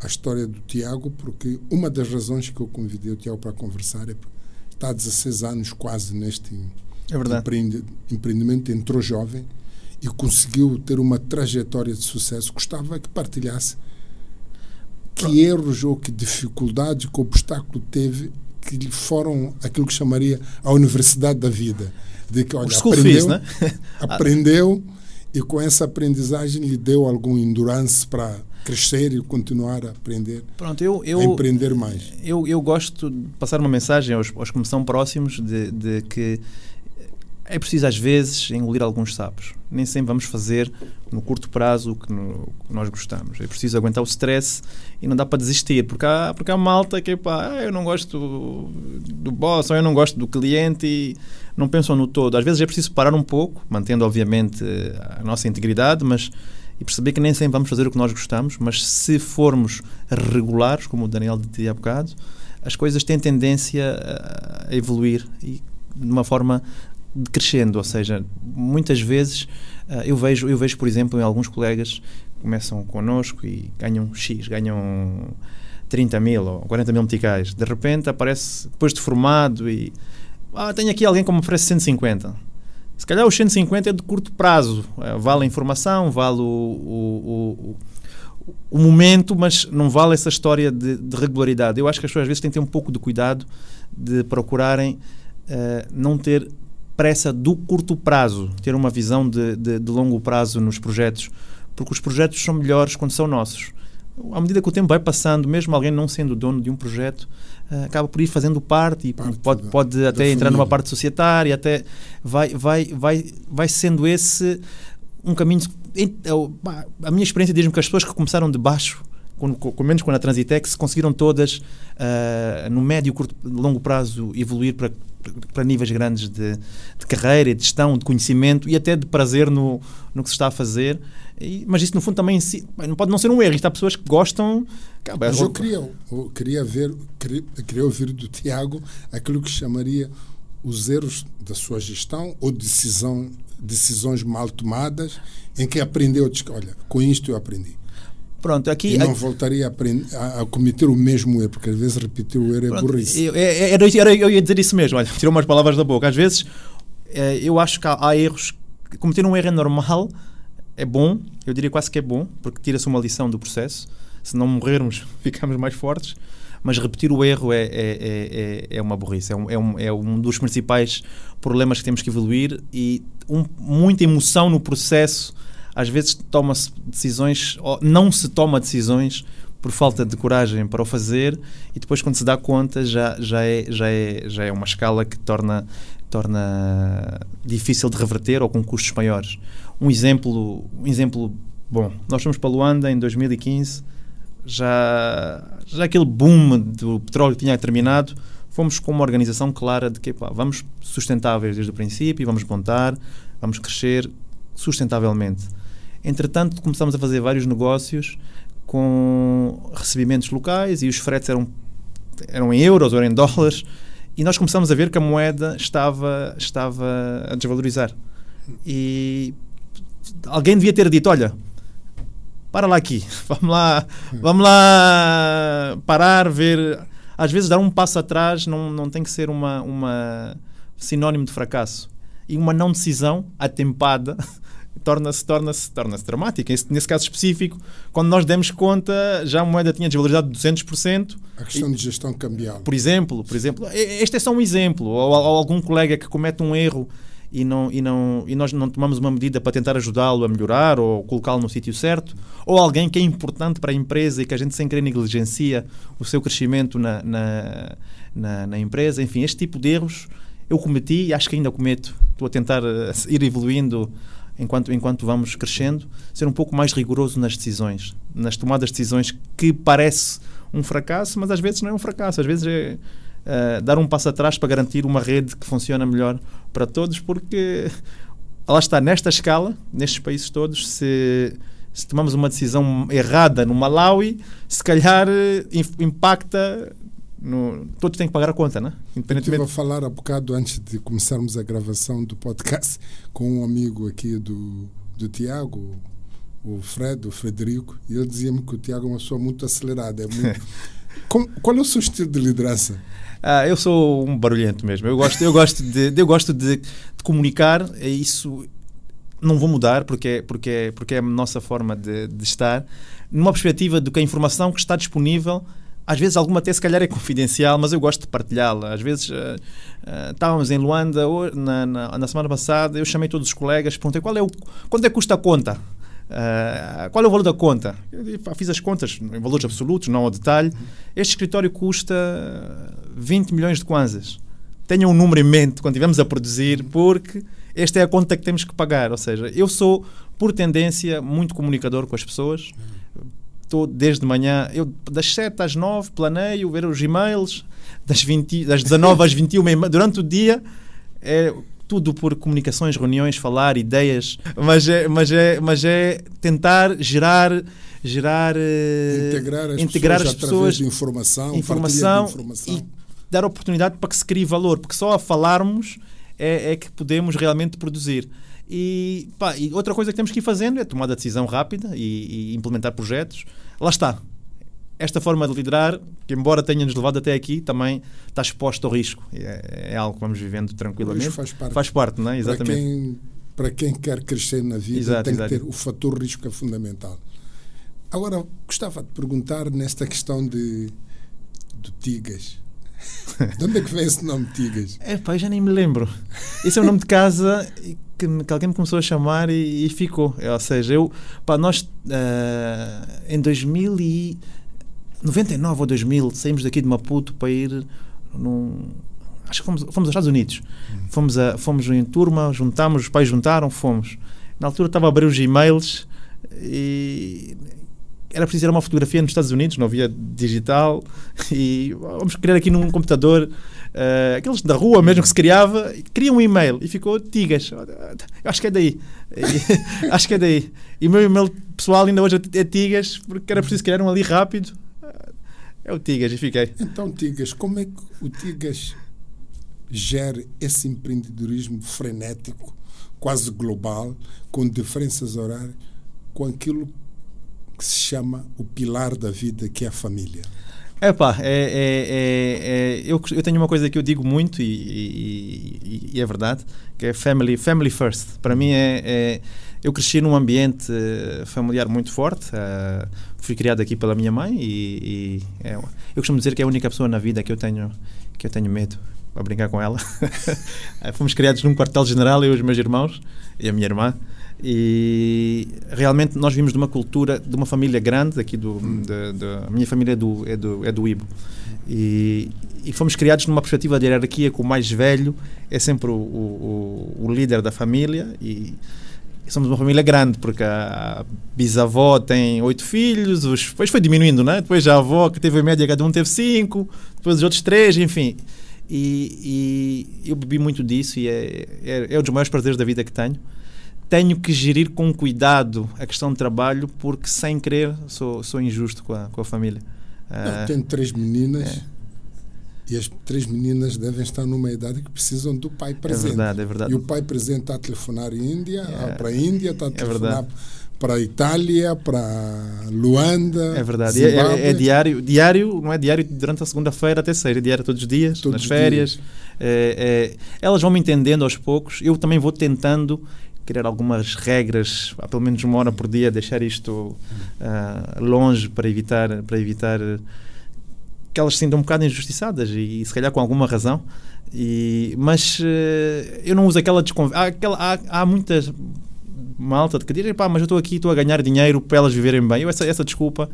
a história do Tiago, porque uma das razões que eu convidei o Tiago para conversar é está há 16 anos quase neste é empreende, empreendimento, entrou jovem e conseguiu ter uma trajetória de sucesso. Gostava que partilhasse que erros ou que dificuldades, que obstáculo teve que lhe foram aquilo que chamaria a universidade da vida. De que, olha, aprendeu, fees, né? aprendeu e com essa aprendizagem lhe deu algum endurance para crescer e continuar a aprender, Pronto, eu, eu, a empreender mais. Eu, eu gosto de passar uma mensagem aos, aos que me são próximos de, de que é preciso às vezes engolir alguns sapos. Nem sempre vamos fazer no curto prazo o que, no, que nós gostamos. É preciso aguentar o stress e não dá para desistir, porque há, porque há malta que pá, ah, eu não gosto do boss ou eu não gosto do cliente e não pensam no todo. Às vezes é preciso parar um pouco, mantendo obviamente a nossa integridade, mas e perceber que nem sempre vamos fazer o que nós gostamos, mas se formos regulares, como o Daniel dizia há bocado, as coisas têm tendência a evoluir e de uma forma crescendo, ou seja, muitas vezes uh, eu vejo, eu vejo, por exemplo, em alguns colegas que começam connosco e ganham X, ganham 30 mil ou 40 mil meticais, de repente aparece, depois de formado e ah, tenho aqui alguém que me oferece 150. Se calhar os 150 é de curto prazo, uh, vale a informação, vale o, o, o, o, momento, mas não vale essa história de, de, regularidade. Eu acho que as pessoas às vezes têm que ter um pouco de cuidado de procurarem uh, não ter pressa do curto prazo, ter uma visão de, de, de, longo prazo nos projetos, porque os projetos são melhores quando são nossos. À medida que o tempo vai passando, mesmo alguém não sendo dono de um projeto, uh, acaba por ir fazendo parte e parte pode, da, pode até entrar família. numa parte societária, até vai, vai, vai, vai sendo esse um caminho. A minha experiência diz-me que as pessoas que começaram de baixo com, com, menos quando a Transitex, conseguiram todas, uh, no médio, curto, longo prazo, evoluir para, para níveis grandes de, de, carreira, de gestão, de conhecimento e até de prazer no, no que se está a fazer. E, mas isso, no fundo, também não pode não ser um erro. Isto há pessoas que gostam. Mas eu queria, eu queria ver, queria, queria ouvir do Tiago aquilo que chamaria os erros da sua gestão ou decisão, decisões mal tomadas em que aprendeu, olha, com isto eu aprendi. Pronto, aqui, e não voltaria a, a, a, cometer o mesmo erro, porque às vezes repetir o erro é burrice. Eu, eu, eu, eu, ia dizer isso mesmo, olha, tirou umas palavras da boca. Às vezes eh, eu acho que há, há, erros. Cometer um erro é normal, é bom, eu diria quase que é bom, porque tira-se uma lição do processo. Se não morrermos, ficamos mais fortes. Mas repetir o erro é, é, é, é uma burrice, é um, é, um, é um dos principais problemas que temos que evoluir e um, muita emoção no processo às vezes toma-se decisões, não se toma decisões por falta de coragem para o fazer e depois quando se dá conta já, já, é, já, é, já é uma escala que torna, torna difícil de reverter ou com custos maiores. Um exemplo, um exemplo bom, nós fomos para Luanda em 2015, já, já aquele boom do petróleo tinha terminado, fomos com uma organização clara de que pá, vamos sustentáveis desde o princípio, vamos montar, vamos crescer sustentavelmente. Entretanto, começamos a fazer vários negócios com recebimentos locais e os fretes eram, eram em euros ou em dólares e nós começamos a ver que a moeda estava, estava a desvalorizar. E alguém devia ter dito, olha, para lá aqui, vamos lá, vamos lá parar, ver. Às vezes dar um passo atrás não, não tem que ser uma, uma sinónimo de fracasso. E uma não decisão atempada torna-se torna -se, torna -se dramática. Esse, nesse caso específico, quando nós demos conta, já a moeda tinha desvalorizado de 200%. A questão e, de gestão cambial. Por exemplo, por exemplo, este é só um exemplo. Ou, ou algum colega que comete um erro e, não, e, não, e nós não tomamos uma medida para tentar ajudá-lo a melhorar ou colocá-lo no sítio certo, ou alguém que é importante para a empresa e que a gente sem querer negligencia o seu crescimento na, na, na, na empresa. Enfim, este tipo de erros eu cometi e acho que ainda cometo. Estou a tentar uh, ir evoluindo enquanto, enquanto vamos crescendo, ser um pouco mais rigoroso nas decisões, nas tomadas de decisões que parece um fracasso, mas às vezes não é um fracasso, às vezes é uh, dar um passo atrás para garantir uma rede que funciona melhor para todos, porque lá está, nesta escala, nestes países todos, se, se tomamos uma decisão errada no Malawi, se calhar eh, impacta no, todos têm que pagar a conta, né? Independentemente... Eu estive a falar há bocado antes de começarmos a gravação do podcast com um amigo aqui do, do Tiago, o Fred, o Frederico, e ele dizia-me que o Tiago é uma pessoa muito acelerada. É muito... qual é o seu estilo de liderança? Ah, eu sou um barulhento mesmo. Eu gosto, eu gosto, de, eu gosto de, de comunicar. É isso não vou mudar porque é, porque é, porque é a nossa forma de, de estar. Numa perspectiva de que a informação que está disponível às vezes alguma até se calhar é confidencial, mas eu gosto de partilhá-la. Às vezes uh, uh, estávamos em Luanda na, na, na, semana passada, eu chamei todos os colegas, perguntei qual é o, quanto é que custa a conta? Uh, qual é o valor da conta? Eu fiz as contas em valores absolutos, não ao detalhe. Este escritório custa 20 milhões de kwanzas. tenham um número em mente quando estivermos a produzir, porque esta é a conta que temos que pagar. Ou seja, eu sou, por tendência, muito comunicador com as pessoas. Estou desde manhã, eu das 7 às 9 planeio ver os e-mails, das, 20, das 19 às 21 durante o dia é tudo por comunicações, reuniões, falar, ideias, mas é, mas é, mas é tentar gerar gerar eh, integrar as integrar pessoas, as pessoas de informação, informação, de informação. e dar oportunidade para que se crie valor, porque só a falarmos é, é que podemos realmente produzir. E, pá, e outra coisa que temos que ir fazendo é tomar a decisão rápida e, e implementar projetos. Lá está, esta forma de liderar, que embora tenha-nos levado até aqui, também está exposto ao risco. É, é algo que vamos vivendo tranquilamente. Faz parte. Faz parte, não é? Exatamente. Para quem, para quem quer crescer na vida, Exato, tem exato. que ter o fator risco é fundamental. Agora, gostava de perguntar nesta questão de do Tigas. de onde é que vem esse nome Tigas? É pá, já nem me lembro. Esse é o nome de casa que, que alguém me começou a chamar e, e ficou. Ou seja, eu, pá, nós ah, em 2099 ou 2000 saímos daqui de Maputo para ir num. Acho que fomos, fomos aos Estados Unidos. Fomos, a, fomos em turma, juntámos, os pais juntaram, fomos. Na altura estava a abrir os e-mails e era preciso ter uma fotografia nos Estados Unidos, não havia digital, e vamos criar aqui num computador, eh, aqueles da rua mesmo que se criava, cria um e-mail e ficou Tigas. Eu acho que é daí. Acho que é daí. E o meu e-mail pessoal ainda hoje é Tigas, porque era preciso criar um ali rápido. É o Tigas e fiquei. Então, Tigas, como é que o Tigas gera esse empreendedorismo frenético, quase global, com diferenças horárias, com aquilo que se chama o pilar da vida, que é a família? Epá, é, é, é, é, eu, eu tenho uma coisa que eu digo muito e, e- e- é verdade, que é family, family first. Para mim é, é- eu cresci num ambiente eh, familiar muito forte. eh, fui criado aqui pela minha mãe e, e é- eu costumo dizer que é a única pessoa na vida que eu tenho que eu tenho medo a brincar com ela. Eh, Fomos criados num quartel-general, eu e os meus irmãos e a minha irmã. E realmente nós vimos de uma cultura, de uma família grande, aqui do, da- da- a minha família é do, é do, é do Ibo. E, e fomos criados numa perspectiva de hierarquia que o mais velho é sempre o, o, o- o líder da família e somos uma família grande, porque a bisavó tem oito filhos, os, depois foi diminuindo, né? depois a avó que teve em média, cada um teve cinco, depois os outros três, enfim. E, e eu bebi muito disso e é, é, é um dos maiores prazeres da vida que tenho. Tenho que gerir com cuidado a questão de trabalho, porque sem querer sou, sou injusto com a, com a família. Eu Ah, tenho três meninas é. e as três meninas devem estar numa idade que precisam do pai é presente. verdade, é verdade. E o pai presente está a telefonar em Índia, É. para a Índia, está a É telefonar para a Itália, para Luanda. É verdade. É, é- é diário, diário, não é diário durante a segunda-feira até sexta, é diário todos os dias, Todos nas férias. É- é- elas vão me entendendo aos poucos. Eu também vou tentando criar algumas regras, pelo menos uma hora por dia, deixar isto ah, longe para evitar, para evitar eh, que elas se sintam um bocado injustiçadas e, se calhar com alguma razão. E, mas eh, eu não uso aquela desconfiança. Há, há, há muitas malta que dizem, pá, mas eu estou aqui, estou a ganhar dinheiro para elas viverem bem. Eu essa, essa desculpa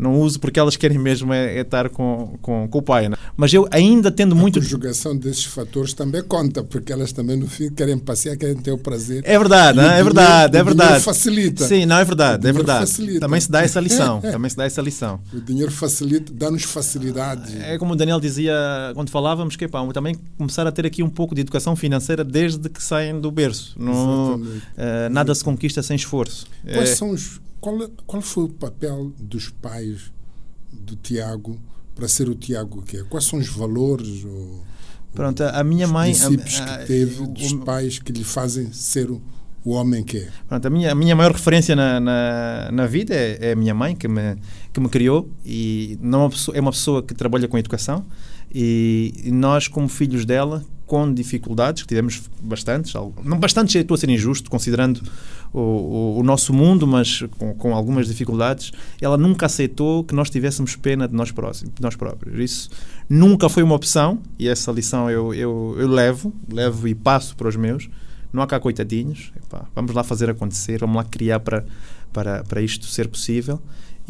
não uso porque elas querem mesmo é, é estar com, com, com o pai. né? Mas eu ainda tendo muito. A conjugação desses fatores também conta, porque elas também no fim querem passear, querem ter o prazer. É verdade, E o né? é verdade, é o dinheiro verdade. facilita. Sim, não, é verdade, é verdade. facilita. Também se dá essa lição. também se dá essa lição. O dinheiro facilita, dá-nos facilidade. É como o Daniel dizia quando falávamos, que pá, também começar a ter aqui um pouco de educação financeira desde que saem do berço. Não, Exatamente. eh, nada se conquista sem esforço. Quais É, são os, qual, qual foi o papel dos pais do Tiago para ser o Tiago que é? Quais são os valores ou pronto, a a minha os mãe. a- princípios a- que teve dos o- pais que lhe fazem ser o, o homem que é? Pronto, a, minha, a minha maior referência na, na, na vida é, é a minha mãe, que me, que me criou, e não é uma pessoa, é uma pessoa que trabalha com educação. E, e nós, como filhos dela, com dificuldades, que tivemos bastantes, não bastantes, estou a ser injusto, considerando o, o, nosso mundo, mas com, com algumas dificuldades, ela nunca aceitou que nós tivéssemos pena de nós, próximos, de nós próprios. Isso nunca foi uma opção, e essa lição eu, eu, eu levo, levo e passo para os meus. Não há cá coitadinhos. Epá, vamos lá fazer acontecer, vamos lá criar para, para, para isto ser possível.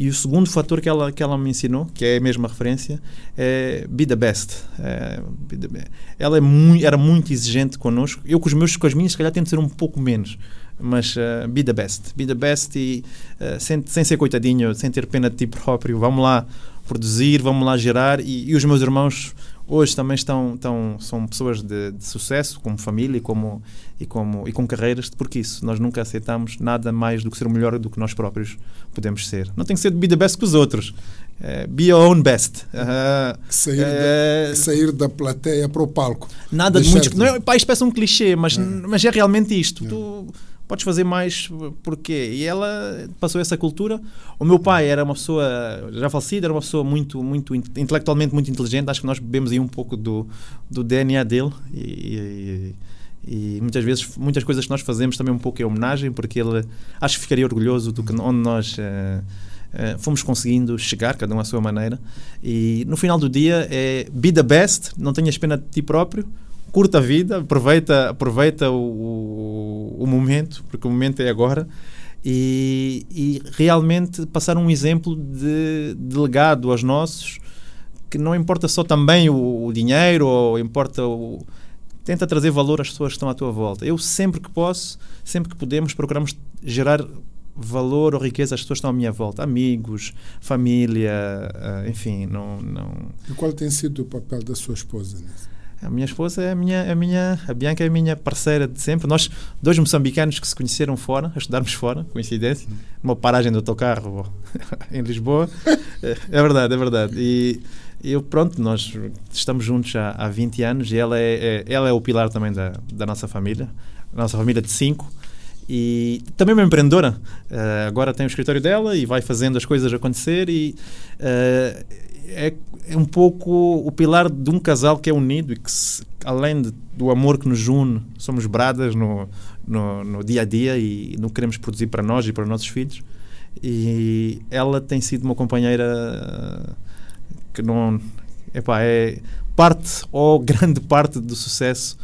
E o segundo fator que ela, que ela me ensinou, que é a mesma referência, é be the best. É, be the be- ela é era muito exigente connosco. Eu com os meus, com as minhas, se calhar tento ser um pouco menos. Mas uh, be the best. Be the best e uh, sem, sem ser coitadinho, sem ter pena de ti próprio. Vamos lá produzir, vamos lá gerar. E, e os meus irmãos hoje também estão, estão são pessoas de, de sucesso, como família e, como, e, como, e com carreiras, porque isso, nós nunca aceitamos nada mais do que ser o melhor do que nós próprios podemos ser. Não tem que ser be the best com os outros. É, be your own best. Ah, Sair, é, da, sair da plateia para o palco. Nada de muitos. de- Não é, pá, isto parece um clichê, mas, É. mas é realmente isto. É. Tu podes fazer mais porquê? E ela passou essa cultura. O meu pai era uma pessoa já falecida, era uma pessoa muito, muito in- intelectualmente muito inteligente. Acho que nós bebemos aí um pouco do, do DNA dele e, e- e muitas vezes muitas coisas que nós fazemos também um pouco em homenagem, porque ele acho que ficaria orgulhoso do que onde nós eh, eh, fomos conseguindo chegar, cada um à sua maneira. E no final do dia é be the best, não tenhas pena de ti próprio, curta a vida, aproveita, aproveita o, o, momento, porque o momento é agora. E, e realmente passar um exemplo de, de legado aos nossos, que não importa só também o, o dinheiro, ou importa o. Tenta trazer valor às pessoas que estão à tua volta. Eu sempre que posso, sempre que podemos, procuramos gerar valor ou riqueza às pessoas estão à minha volta. Amigos, família, ah, enfim, não, não, E qual tem sido o papel da sua esposa nisso? A minha esposa é a minha, a minha, a Bianca é a minha parceira de sempre. Nós, dois moçambicanos que se conheceram fora, a estudarmos fora, coincidência, numa paragem do autocarro em Lisboa. É é verdade, é verdade. E eu, pronto, nós estamos juntos há, há 20 anos e ela é, é- ela é o pilar também da, da nossa família, a nossa família de cinco. E também uma empreendedora. Eh, agora tem o escritório dela e vai fazendo as coisas acontecer e eh, é, é um pouco o pilar de um casal que é unido e que, se- além de- do amor que nos une, somos bradas no, no, no dia a dia e não queremos produzir para nós e para os nossos filhos. E ela tem sido uma companheira eh, que não. Epá, é parte ou grande parte do sucesso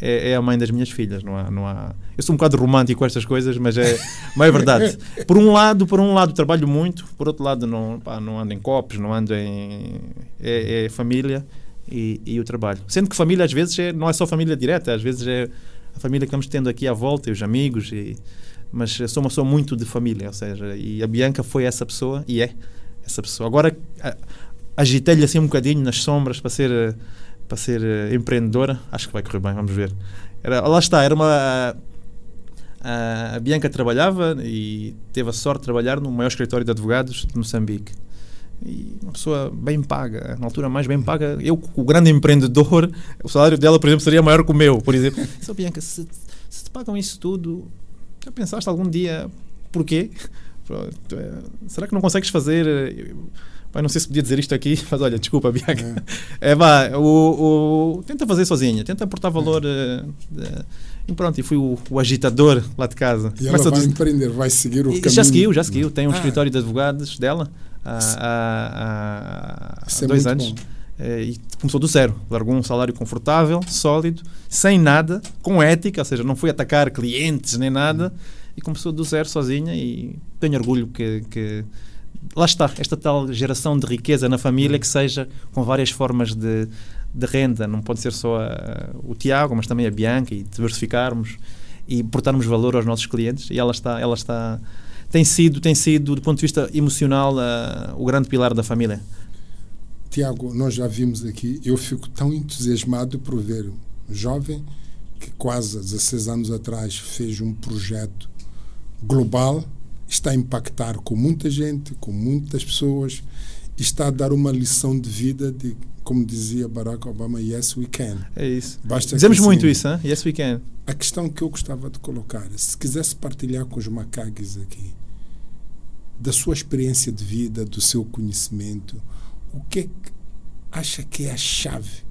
é, é a mãe das minhas filhas. Não há, não há, eu sou um bocado romântico com estas coisas, mas é, mas é verdade. Por um lado, por um lado trabalho muito, por outro lado não, pá, não ando em copos, não ando em é, é família e, e o trabalho. Sendo que família às vezes é, não é só família direta, às vezes é a família que vamos tendo aqui à volta, e os amigos e mas eu sou uma pessoa muito de família, ou seja, e a Bianca foi essa pessoa e é essa pessoa. Agora agitei-lhe assim um bocadinho nas sombras para ser eh, para ser eh, empreendedora, acho que vai correr bem, vamos ver. Era, lá está, era uma a, a Bianca trabalhava e teve a sorte de trabalhar no maior escritório de advogados de Moçambique. E uma pessoa bem paga, na altura mais bem paga. Eu, o grande empreendedor, o salário dela, por exemplo, seria maior que o meu, por exemplo. Só Bianca, se, se te pagam isso tudo, já pensaste algum dia porquê? Pronto, é, Será que não consegues fazer? Pai, não sei se podia dizer isto aqui, mas olha, desculpa, Bianca. É, vá, o, o- tenta fazer sozinha, tenta aportar valor. eh, eh, e pronto, e fui o, o agitador lá de casa. E ela Começa vai a empreender, vai seguir o e caminho. já seguiu, já seguiu. Tem um Ah, escritório de advogados dela há, há- há- há é dois anos. bom. Eh, e começou do zero. Largou um salário confortável, sólido, sem nada, com ética, ou seja, não foi atacar clientes nem nada. E começou do zero sozinha e tenho orgulho que, que lá está, esta tal geração de riqueza na família que seja com várias formas de, de renda. Não pode ser só a- o Tiago, mas também a Bianca e diversificarmos e portarmos valor aos nossos clientes. E ela está, ela está tem sido, tem sido do ponto de vista emocional a- o grande pilar da família. Tiago, nós já vimos aqui, eu fico tão entusiasmado por ver um jovem que quase há 16 anos atrás fez um projeto global, está a impactar com muita gente, com muitas pessoas, e está a dar uma lição de vida de, como dizia Barack Obama, yes we can. É isso. Basta Dizemos que, muito assim, isso, hein? Yes we can. A questão que eu gostava de colocar, se quisesse partilhar com os macaques aqui, da sua experiência de vida, do seu conhecimento, o que é que acha que é a chave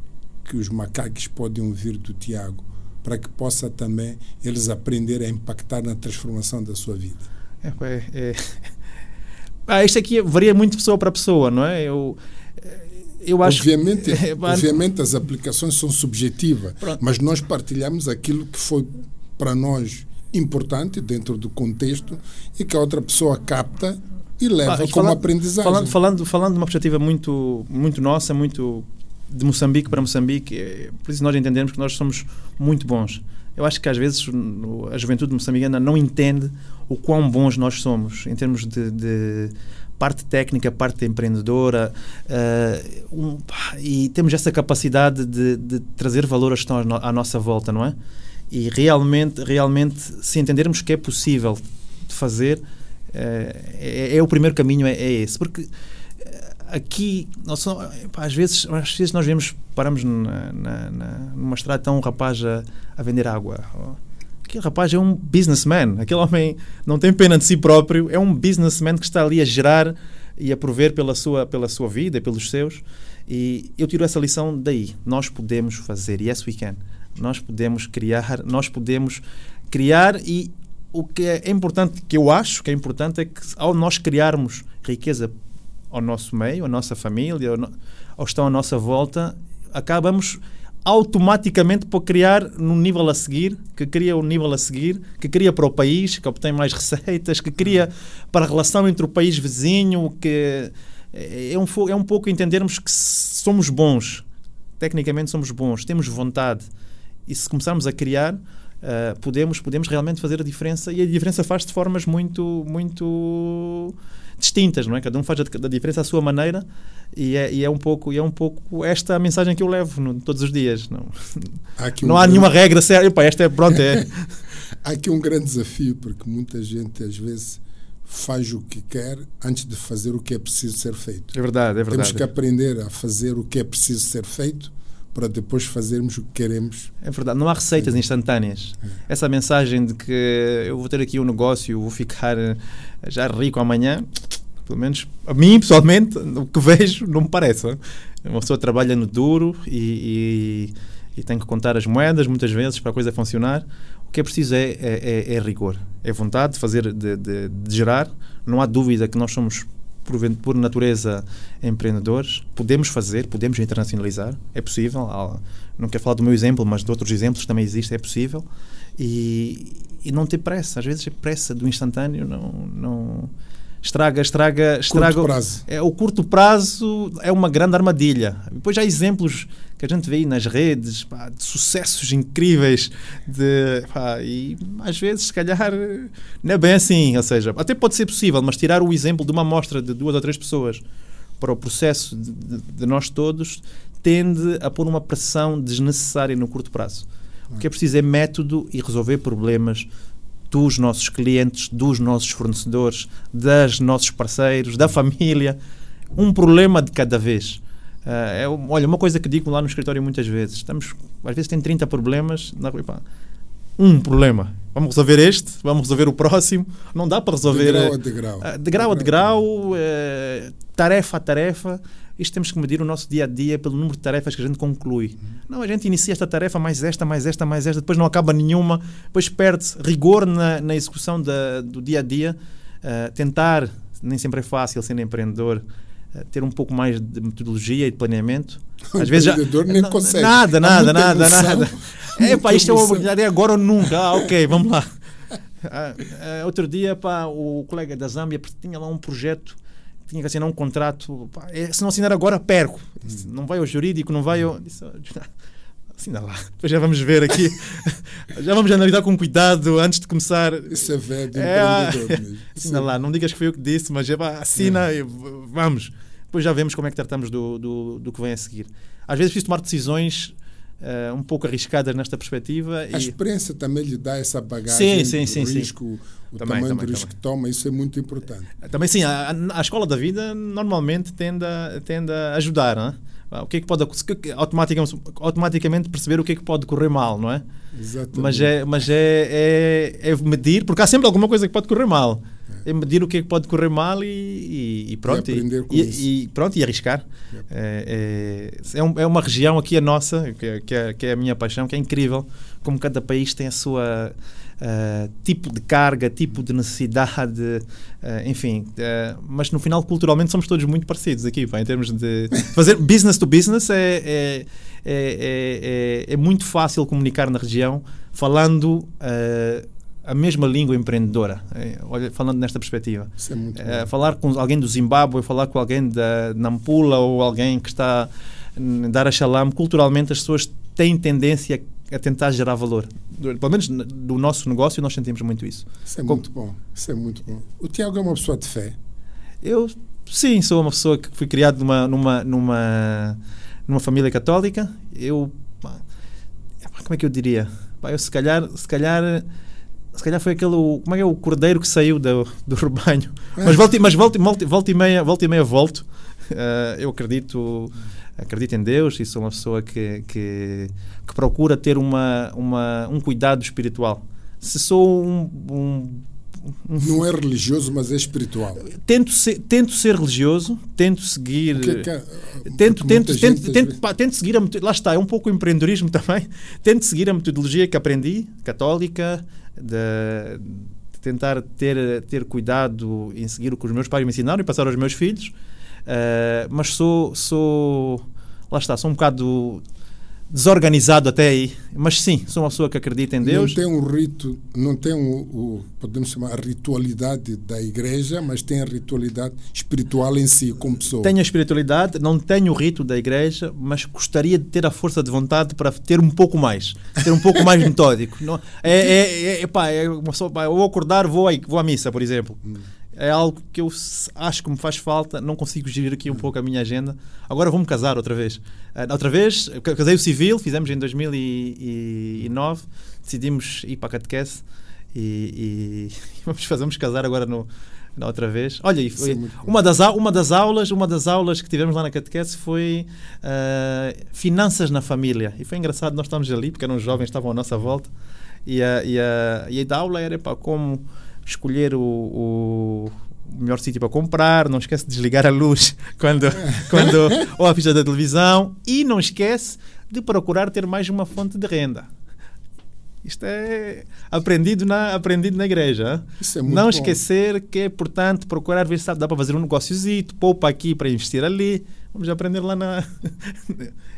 que os macaques podem ouvir do Tiago para que possa também eles aprenderem a impactar na transformação da sua vida? É, é, é... Ah, isto aqui varia muito de pessoa para pessoa, não é? Eu, eu acho obviamente, É, pá, obviamente as aplicações são subjetivas, Pronto. mas nós partilhamos aquilo que foi para nós importante dentro do contexto e que a outra pessoa capta E leva e como falando- aprendizagem. Falando, falando, falando de uma perspectiva muito, muito nossa, muito de Moçambique para Moçambique, é por isso nós entendemos que nós somos muito bons. Eu acho que às vezes a juventude moçambicana não entende o quão bons nós somos em termos de, de parte técnica, parte empreendedora eh, um, e temos essa capacidade de, de trazer valor que estão à no- à nossa volta, não é? E realmente, realmente, se entendermos que é possível fazer, eh, é, é o primeiro caminho, é, é esse. Porque eh, aqui, nós às, vezes, às vezes nós vemos, paramos na, na, na- numa estrada, está um rapaz a, a vender água. Aquele rapaz é um businessman. Aquele homem não tem pena de si próprio, é um businessman que está ali a gerar e a prover pela sua, pela sua vida e pelos seus. E eu tiro essa lição daí. Nós podemos fazer, yes we can. Nós podemos criar, nós podemos criar e o que é importante, que eu acho que é importante, é que ao nós criarmos riqueza ao nosso meio, à nossa família, ao, ao estão à nossa volta, acabamos automaticamente por criar no nível a seguir, que cria o nível a seguir, que cria para o país, que obtém mais receitas, que cria para a relação entre o país vizinho, que é um, é um pouco entendermos que somos bons, tecnicamente somos bons, temos vontade, e se começarmos a criar, Uh, podemos, podemos realmente fazer a diferença e a diferença faz de formas muito, muito distintas, não é? Cada um faz a, a diferença à sua maneira e é, e é um pouco e é um pouco esta a mensagem que eu levo no- todos os dias. Não, Há não um há grande- nenhuma regra séria. Epá, esta é pronto é. Há aqui um grande desafio, porque muita gente às vezes faz o que quer antes de fazer o que é preciso ser feito. É verdade, é Temos verdade. que aprender a fazer o que é preciso ser feito para depois fazermos o que queremos. É verdade, não há receitas instantâneas. Essa mensagem de que eu vou ter aqui um negócio, vou ficar eh, já rico amanhã, pelo menos a mim, pessoalmente, o que vejo não me parece. é? Uma pessoa trabalha no duro e, e, e tem que contar as moedas muitas vezes para a coisa funcionar. O que é preciso é, é, é- é rigor, é vontade de fazer, de, de- de gerar. Não há dúvida que nós somos por, por natureza empreendedores, podemos fazer, podemos internacionalizar, é possível. Não quero falar do meu exemplo, mas de outros exemplos também existe, é possível. E, e não ter pressa, às vezes a pressa do instantâneo não, não estraga, estraga, estraga. Curto prazo. É, o curto prazo é uma grande armadilha. Depois há exemplos que a gente vê aí nas redes pá, de sucessos incríveis de, pá, e às vezes se calhar não é bem assim, ou seja, até pode ser possível, mas tirar o exemplo de uma amostra de duas ou três pessoas para o processo de, de- de nós todos tende a pôr uma pressão desnecessária no curto prazo. O que é preciso é método e resolver problemas dos nossos clientes, dos nossos fornecedores, dos nossos parceiros, da família. Um problema de cada vez. Ah, é, olha, uma coisa que digo lá no escritório muitas vezes: estamos, às vezes tem 30 problemas, na, um problema. Vamos resolver este, vamos resolver o próximo. Não dá para resolver. De grau eh, a degrau. ah, de grau a degrau, eh, tarefa a tarefa. Isto temos que medir o nosso dia a dia pelo número de tarefas que a gente conclui. Não, a gente inicia esta tarefa, mais esta, mais esta, mais esta, depois não acaba nenhuma, depois perde-se rigor na, na execução da, do dia a dia. Ah, tentar, nem sempre é fácil sendo empreendedor, ah, ter um pouco mais de metodologia e de planeamento. O Às vezes já, empreendedor nem Não, consegue. Nada, nada, nada, nada. É, pá, isto é uma oportunidade, é agora ou nunca. Ah, ok, vamos lá. Ah, outro dia, pá, o colega da Zâmbia tinha lá um projeto, tinha que assinar um contrato. Pá, é, se não assinar agora, perco. Disse, não vai ao jurídico, não vai ao. Disse, "Ah, assina lá. Depois já vamos ver aqui. já vamos analisar com cuidado antes de começar. Isso é velho É, empreendedor. Assina lá, não digas que foi eu que disse, mas é, pá, assina e v- vamos. Depois já vemos como é que tratamos do, do, do que vem a seguir. Às vezes preciso tomar decisões eh, um pouco arriscadas nesta perspectiva. A E, experiência também lhe dá essa bagagem Sim, sim, sim, risco, o Também, tamanho também, do risco que toma, isso é muito importante. também sim, a, a- escola da vida normalmente tende a, tende a ajudar. não é? O que é que pode que- automaticamente, automaticamente perceber o que é que pode correr mal, não é? Exatamente. Mas, é, mas é, é, é medir, porque há sempre alguma coisa que pode correr mal. É medir o que é que pode correr mal e, e, e pronto. E e, e pronto, e arriscar. Yep. É, é, é, um- é uma região aqui a nossa, que, é- que, é, que é a minha paixão, que é incrível, como cada país tem a sua ah, tipo de carga, tipo de necessidade, ah, enfim. ah, mas no final, culturalmente, somos todos muito parecidos aqui, pá, em termos de fazer business to business é, é, é, é, é- é muito fácil comunicar na região falando ah, a mesma língua empreendedora, eh, olha, falando nesta perspectiva. É Eh, falar com alguém do Zimbábue, falar com alguém da Nampula ou alguém que está em Dar es Salaam, culturalmente as pessoas têm tendência a, a tentar gerar valor. Pelo menos do nosso negócio nós sentimos muito isso. Isso é como- muito bom. Isso é muito bom. O Tiago é uma pessoa de fé. Eu, sim, sou uma pessoa que fui criado numa, numa, numa, numa família católica. Eu, como é que eu diria? Eu se calhar, se calhar, se calhar foi aquele, como é que é o cordeiro que saiu do, do rebanho. Mas volta, e- mas volta, volta, volta e meia, volta e meia volto. Eh, eu acredito, acredito em Deus e sou uma pessoa que, que, que procura ter uma, uma, um cuidado espiritual. Se sou um, um, um Não é religioso, mas é espiritual. tento ser, tento ser religioso, tento seguir. Que é que é- Tento, porque tento, muita tento, gente, tento, pá, tento seguir a metodologia. Lá está, é um pouco o empreendedorismo também. Tento seguir a metodologia que aprendi, católica, de, de tentar ter, ter cuidado em seguir o que os meus pais me ensinaram e passar aos meus filhos. Eh, mas sou, sou. Lá está, sou um bocado desorganizado até aí. Mas sim, sou uma pessoa que acredita em Deus. Não tem um rito, não tem o, podemos chamar a ritualidade da igreja, mas tem a ritualidade espiritual em si, como pessoa. Tenho a espiritualidade, não tenho o rito da igreja, mas gostaria de ter a força de vontade para ter um pouco mais, ter um pouco mais metódico. Não, é, é, é, pá, é uma pessoa, pá, eu vou acordar, vou, aí, vou à missa, por exemplo. É algo que eu acho que me faz falta, não consigo gerir aqui um pouco a minha agenda. Agora vou-me casar outra vez. Ah, outra vez, casei o civil, fizemos em 2009, decidimos ir para a catequese e, e vamos, fazer, vamos casar agora no, na outra vez. Olha, e foi, é bom. uma das, uma das aulas, uma das aulas que tivemos lá na catequese foi ah, finanças na família. E foi engraçado, nós estávamos ali, porque eram jovens, estavam à nossa volta, e a, e a, e a da aula era para como escolher o, o melhor sítio para comprar, não esquece de desligar a luz quando, quando ou a ficha da televisão e não esquece de procurar ter mais uma fonte de renda. Isto é aprendido na, aprendido na igreja. é não bom. esquecer que é importante procurar ver se dá para fazer um negóciozito, poupa aqui para investir ali. Vamos aprender lá na.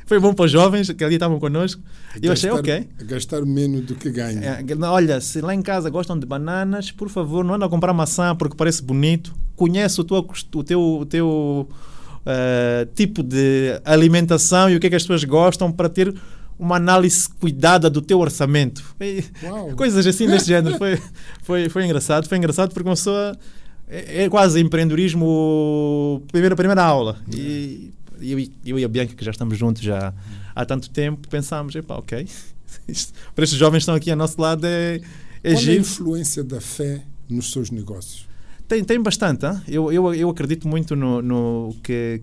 Foi bom para os jovens que ali estavam connosco. E eu achei, Gastar- ok. Gastar menos do que ganha. É, olha, se lá em casa gostam de bananas, por favor, não anda a comprar maçã porque parece bonito. Conhece o teu, o teu, o teu eh, tipo de alimentação e o que é que as pessoas gostam para ter uma análise cuidada do teu orçamento. Uau. Coisas assim deste género. Foi, foi, foi engraçado. Foi engraçado porque uma pessoa. É, é quase empreendedorismo, primeira, primeira aula. E eu, e- eu e a Bianca, que já estamos juntos já há tanto tempo, pensámos: epá, ok. Para estes jovens que estão aqui ao nosso lado é, é Qual é a giro. influência da fé nos seus negócios? Tem, tem bastante. hã? Eu, eu, eu acredito muito no, no que,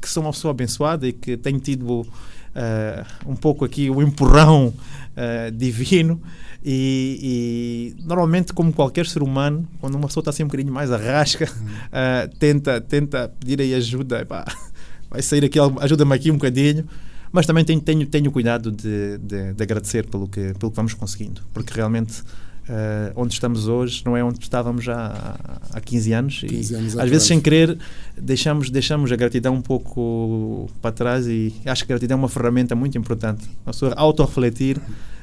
que sou uma pessoa abençoada e que tenho tido eh, um pouco aqui o empurrão eh, divino. E, e normalmente, como qualquer ser humano, quando uma pessoa está assim um bocadinho mais arrasca, eh, tenta, tenta pedir aí ajuda. Epá, vai sair aqui, ajuda-me aqui um bocadinho. Mas também tenho, tenho, tenho cuidado de, de, de agradecer pelo que, pelo que vamos conseguindo, porque realmente eh, onde estamos hoje não é onde estávamos já há, há 15 anos. 15 e anos às atrás. vezes, sem querer, deixamos, deixamos a gratidão um pouco para trás e acho que a gratidão é uma ferramenta muito importante. A pessoa auto-refletir.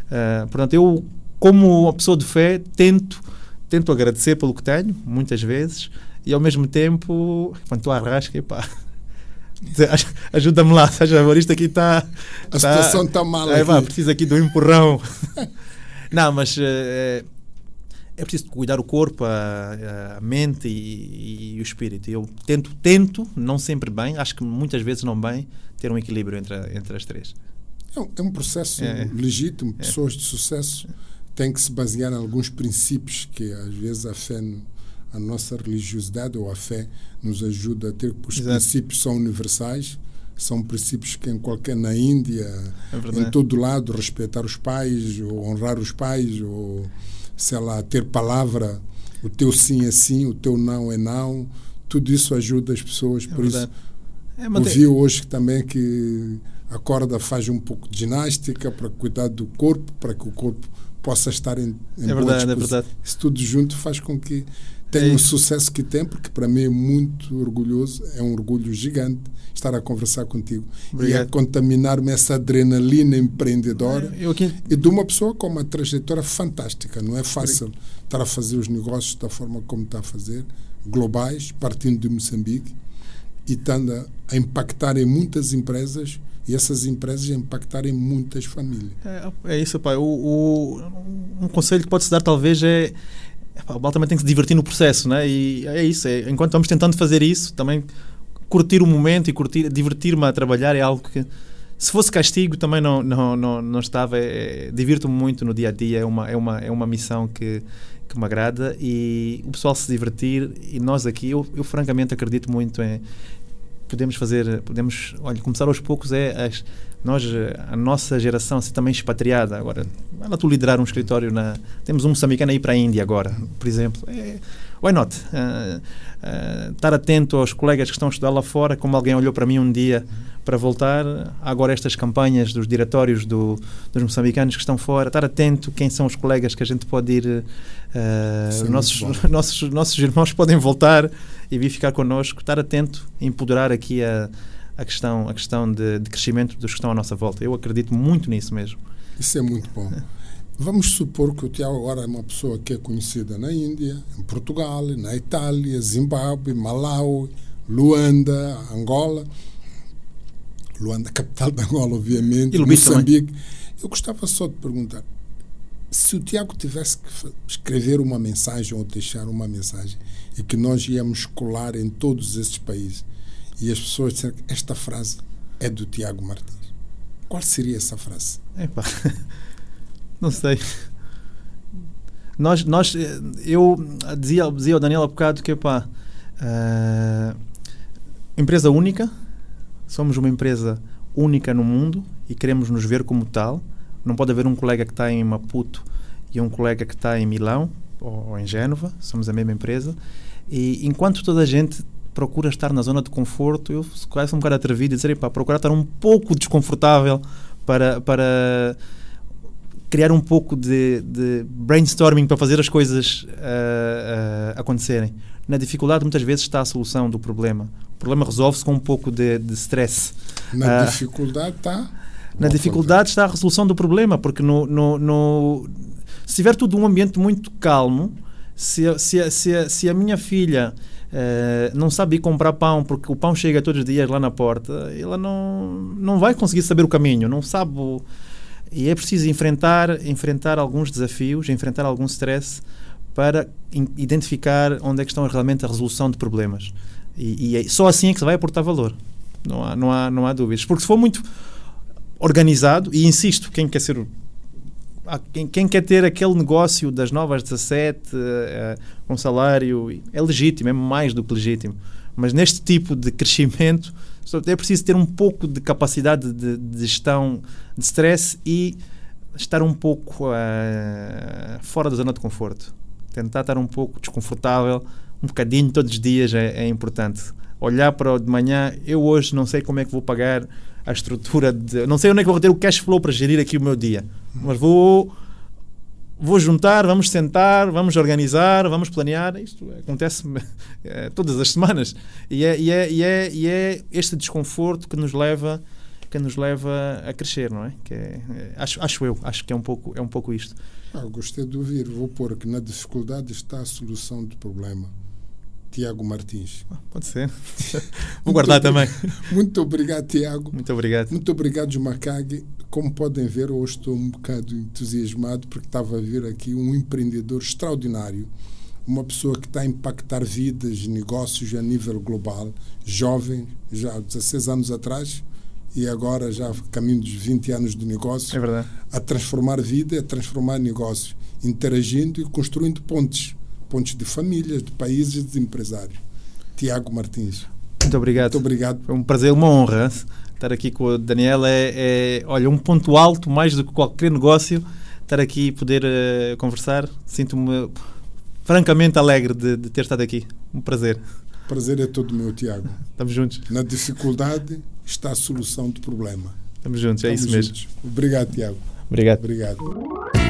Eh, portanto, eu, como uma pessoa de fé, tento, tento agradecer pelo que tenho, muitas vezes, e ao mesmo tempo, quando estou à rasca, epá, ajuda-me lá, seja favor, isto aqui está. A situação está mal É, aqui. preciso aqui um empurrão. Não, mas eh, é preciso cuidar o corpo, a, a mente e, e o espírito. Eu tento, tento, não sempre bem, acho que muitas vezes não bem, ter um equilíbrio entre, a- entre as três. É um, é um processo É. legítimo. Pessoas de sucesso têm que se basear em alguns princípios que às vezes a fé, no- a nossa religiosidade ou a fé nos ajuda a ter, porque os Exato. princípios são universais. São princípios que em qualquer na Índia, É em todo lado, respeitar os pais, ou honrar os pais, ou sei lá, ter palavra, o teu sim é sim, o teu não é não. Tudo isso ajuda as pessoas. É Por isso, verdade. É, manter- Ouvi hoje também que a corda faz um pouco de ginástica para cuidar do corpo, para que o corpo possa estar em, em É verdade, é verdade. Isso tudo junto faz com que tem o sucesso que tem, porque para mim é muito orgulhoso, é um orgulho gigante estar a conversar contigo e a Obrigado. contaminar-me essa adrenalina empreendedora aqui e de uma pessoa com uma trajetória fantástica. Não é fácil estar a fazer os negócios da forma como está a fazer, globais, partindo de Moçambique e estando a, impactar em muitas empresas e essas empresas a impactar em muitas famílias. É, é isso, pá. O, o- um conselho que pode-se dar, talvez, é. O Bal também tem que se divertir no processo, né? E é isso. É, enquanto vamos tentando fazer isso, também curtir o momento e curtir, divertir-me a trabalhar é algo que. Se fosse castigo, também não, não, não, não estava. É, Divirto-me muito no dia a dia, é uma, é uma, é uma missão que, que me agrada e o pessoal se divertir. E nós aqui, eu, eu francamente acredito muito em. Podemos fazer, podemos, olha, começar aos poucos é as, nós, a nossa geração, ser também expatriada. Agora, ela tu liderar um escritório na. Temos um moçambicano a ir para a Índia agora, por exemplo. É, why not? Ah, ah, estar atento aos colegas que estão a estudar lá fora, como alguém olhou para mim um dia para voltar. Agora estas campanhas dos diretórios do, dos moçambicanos que estão fora. Estar atento quem são os colegas que a gente pode ir. é nossos, nossos, nossos irmãos podem voltar e vir ficar connosco. Estar atento, empoderar aqui a a questão, a questão de, de crescimento dos que estão à nossa volta. Eu acredito muito nisso mesmo. Isso é muito bom. Vamos supor que o Tiago agora é uma pessoa que é conhecida na Índia, em Portugal, na Itália, Zimbábue, Malawi, Luanda, Angola. Luanda, capital de Angola, obviamente. E Moçambique. Eu gostava só de perguntar: se o Tiago tivesse que escrever uma mensagem ou deixar uma mensagem e que nós íamos colar em todos esses países e as pessoas disserem que esta frase é do Tiago Martins, qual seria essa frase? Epá, não sei. Nós, nós, eu dizia, dizia ao Daniel há bocado que, epá, eh, empresa única, somos uma empresa única no mundo e queremos nos ver como tal. Não pode haver um colega que está em Maputo e um colega que está em Milão ou, ou em Génova, somos a mesma empresa. E enquanto toda a gente procura estar na zona de conforto, eu quase um bocado atrevido a dizer, epá, procurar estar um pouco desconfortável para, para criar um pouco de, de brainstorming para fazer as coisas ah, ah, acontecerem. Na dificuldade, muitas vezes, está a solução do problema. O problema resolve-se com um pouco de, stress. Na Ah, dificuldade está. Na dificuldade está a resolução do problema, porque no, no, no- se tiver tudo um ambiente muito calmo, se, se, se, se a minha filha eh, não sabe ir comprar pão porque o pão chega todos os dias lá na porta, ela não, não vai conseguir saber o caminho, não sabe. o- e é preciso enfrentar, enfrentar alguns desafios, enfrentar algum stress para identificar onde é que estão realmente a resolução de problemas. E, e é- só assim é que se vai aportar valor. Não há, não há, não há dúvidas. Porque se for muito organizado, e insisto, quem quer ser. Quem, quem quer ter aquele negócio das novas 17 eh, com salário é legítimo, é mais do que legítimo. Mas neste tipo de crescimento é preciso ter um pouco de capacidade de, de gestão de stress e estar um pouco eh, fora da zona de conforto. Tentar estar um pouco desconfortável, um bocadinho todos os dias é, é importante. Olhar para o de manhã, eu hoje não sei como é que vou pagar a estrutura de. Não sei onde é que vou ter o cash flow para gerir aqui o meu dia, mas vou. Vou juntar, vamos sentar, vamos organizar, vamos planear. Isto acontece eh, todas as semanas. E é, e, é, e, é, e é este desconforto que nos leva que nos leva a crescer, não é? Que é, é, acho, acho eu, acho que é um pouco, é um pouco isto. Ah, gostei de ouvir. Vou pôr que na dificuldade está a solução do problema. Tiago Martins. Pode ser. Vou guardar também. Muito obrigado, Tiago. Muito obrigado. Muito obrigado, Macag. Como podem ver, hoje estou um bocado entusiasmado porque estava a vir aqui um empreendedor extraordinário, uma pessoa que está a impactar vidas, negócios a nível global, jovem, já há 16 anos atrás e agora já caminho dos 20 anos de negócio, É verdade. a transformar vida, a transformar negócios, interagindo e construindo pontes, pontes de famílias, de países, de empresários. Tiago Martins. Muito obrigado. Muito obrigado. Foi um prazer, uma honra estar aqui com o Daniel. É, é, olha, um ponto alto, mais do que qualquer negócio, estar aqui e poder uh, conversar. Sinto-me francamente alegre de, de, ter estado aqui. Um prazer. Prazer é todo meu, Tiago. Estamos juntos. Na dificuldade está a solução do problema. Estamos juntos, é Estamos isso mesmo. Juntos. Obrigado, Tiago. Obrigado. Obrigado.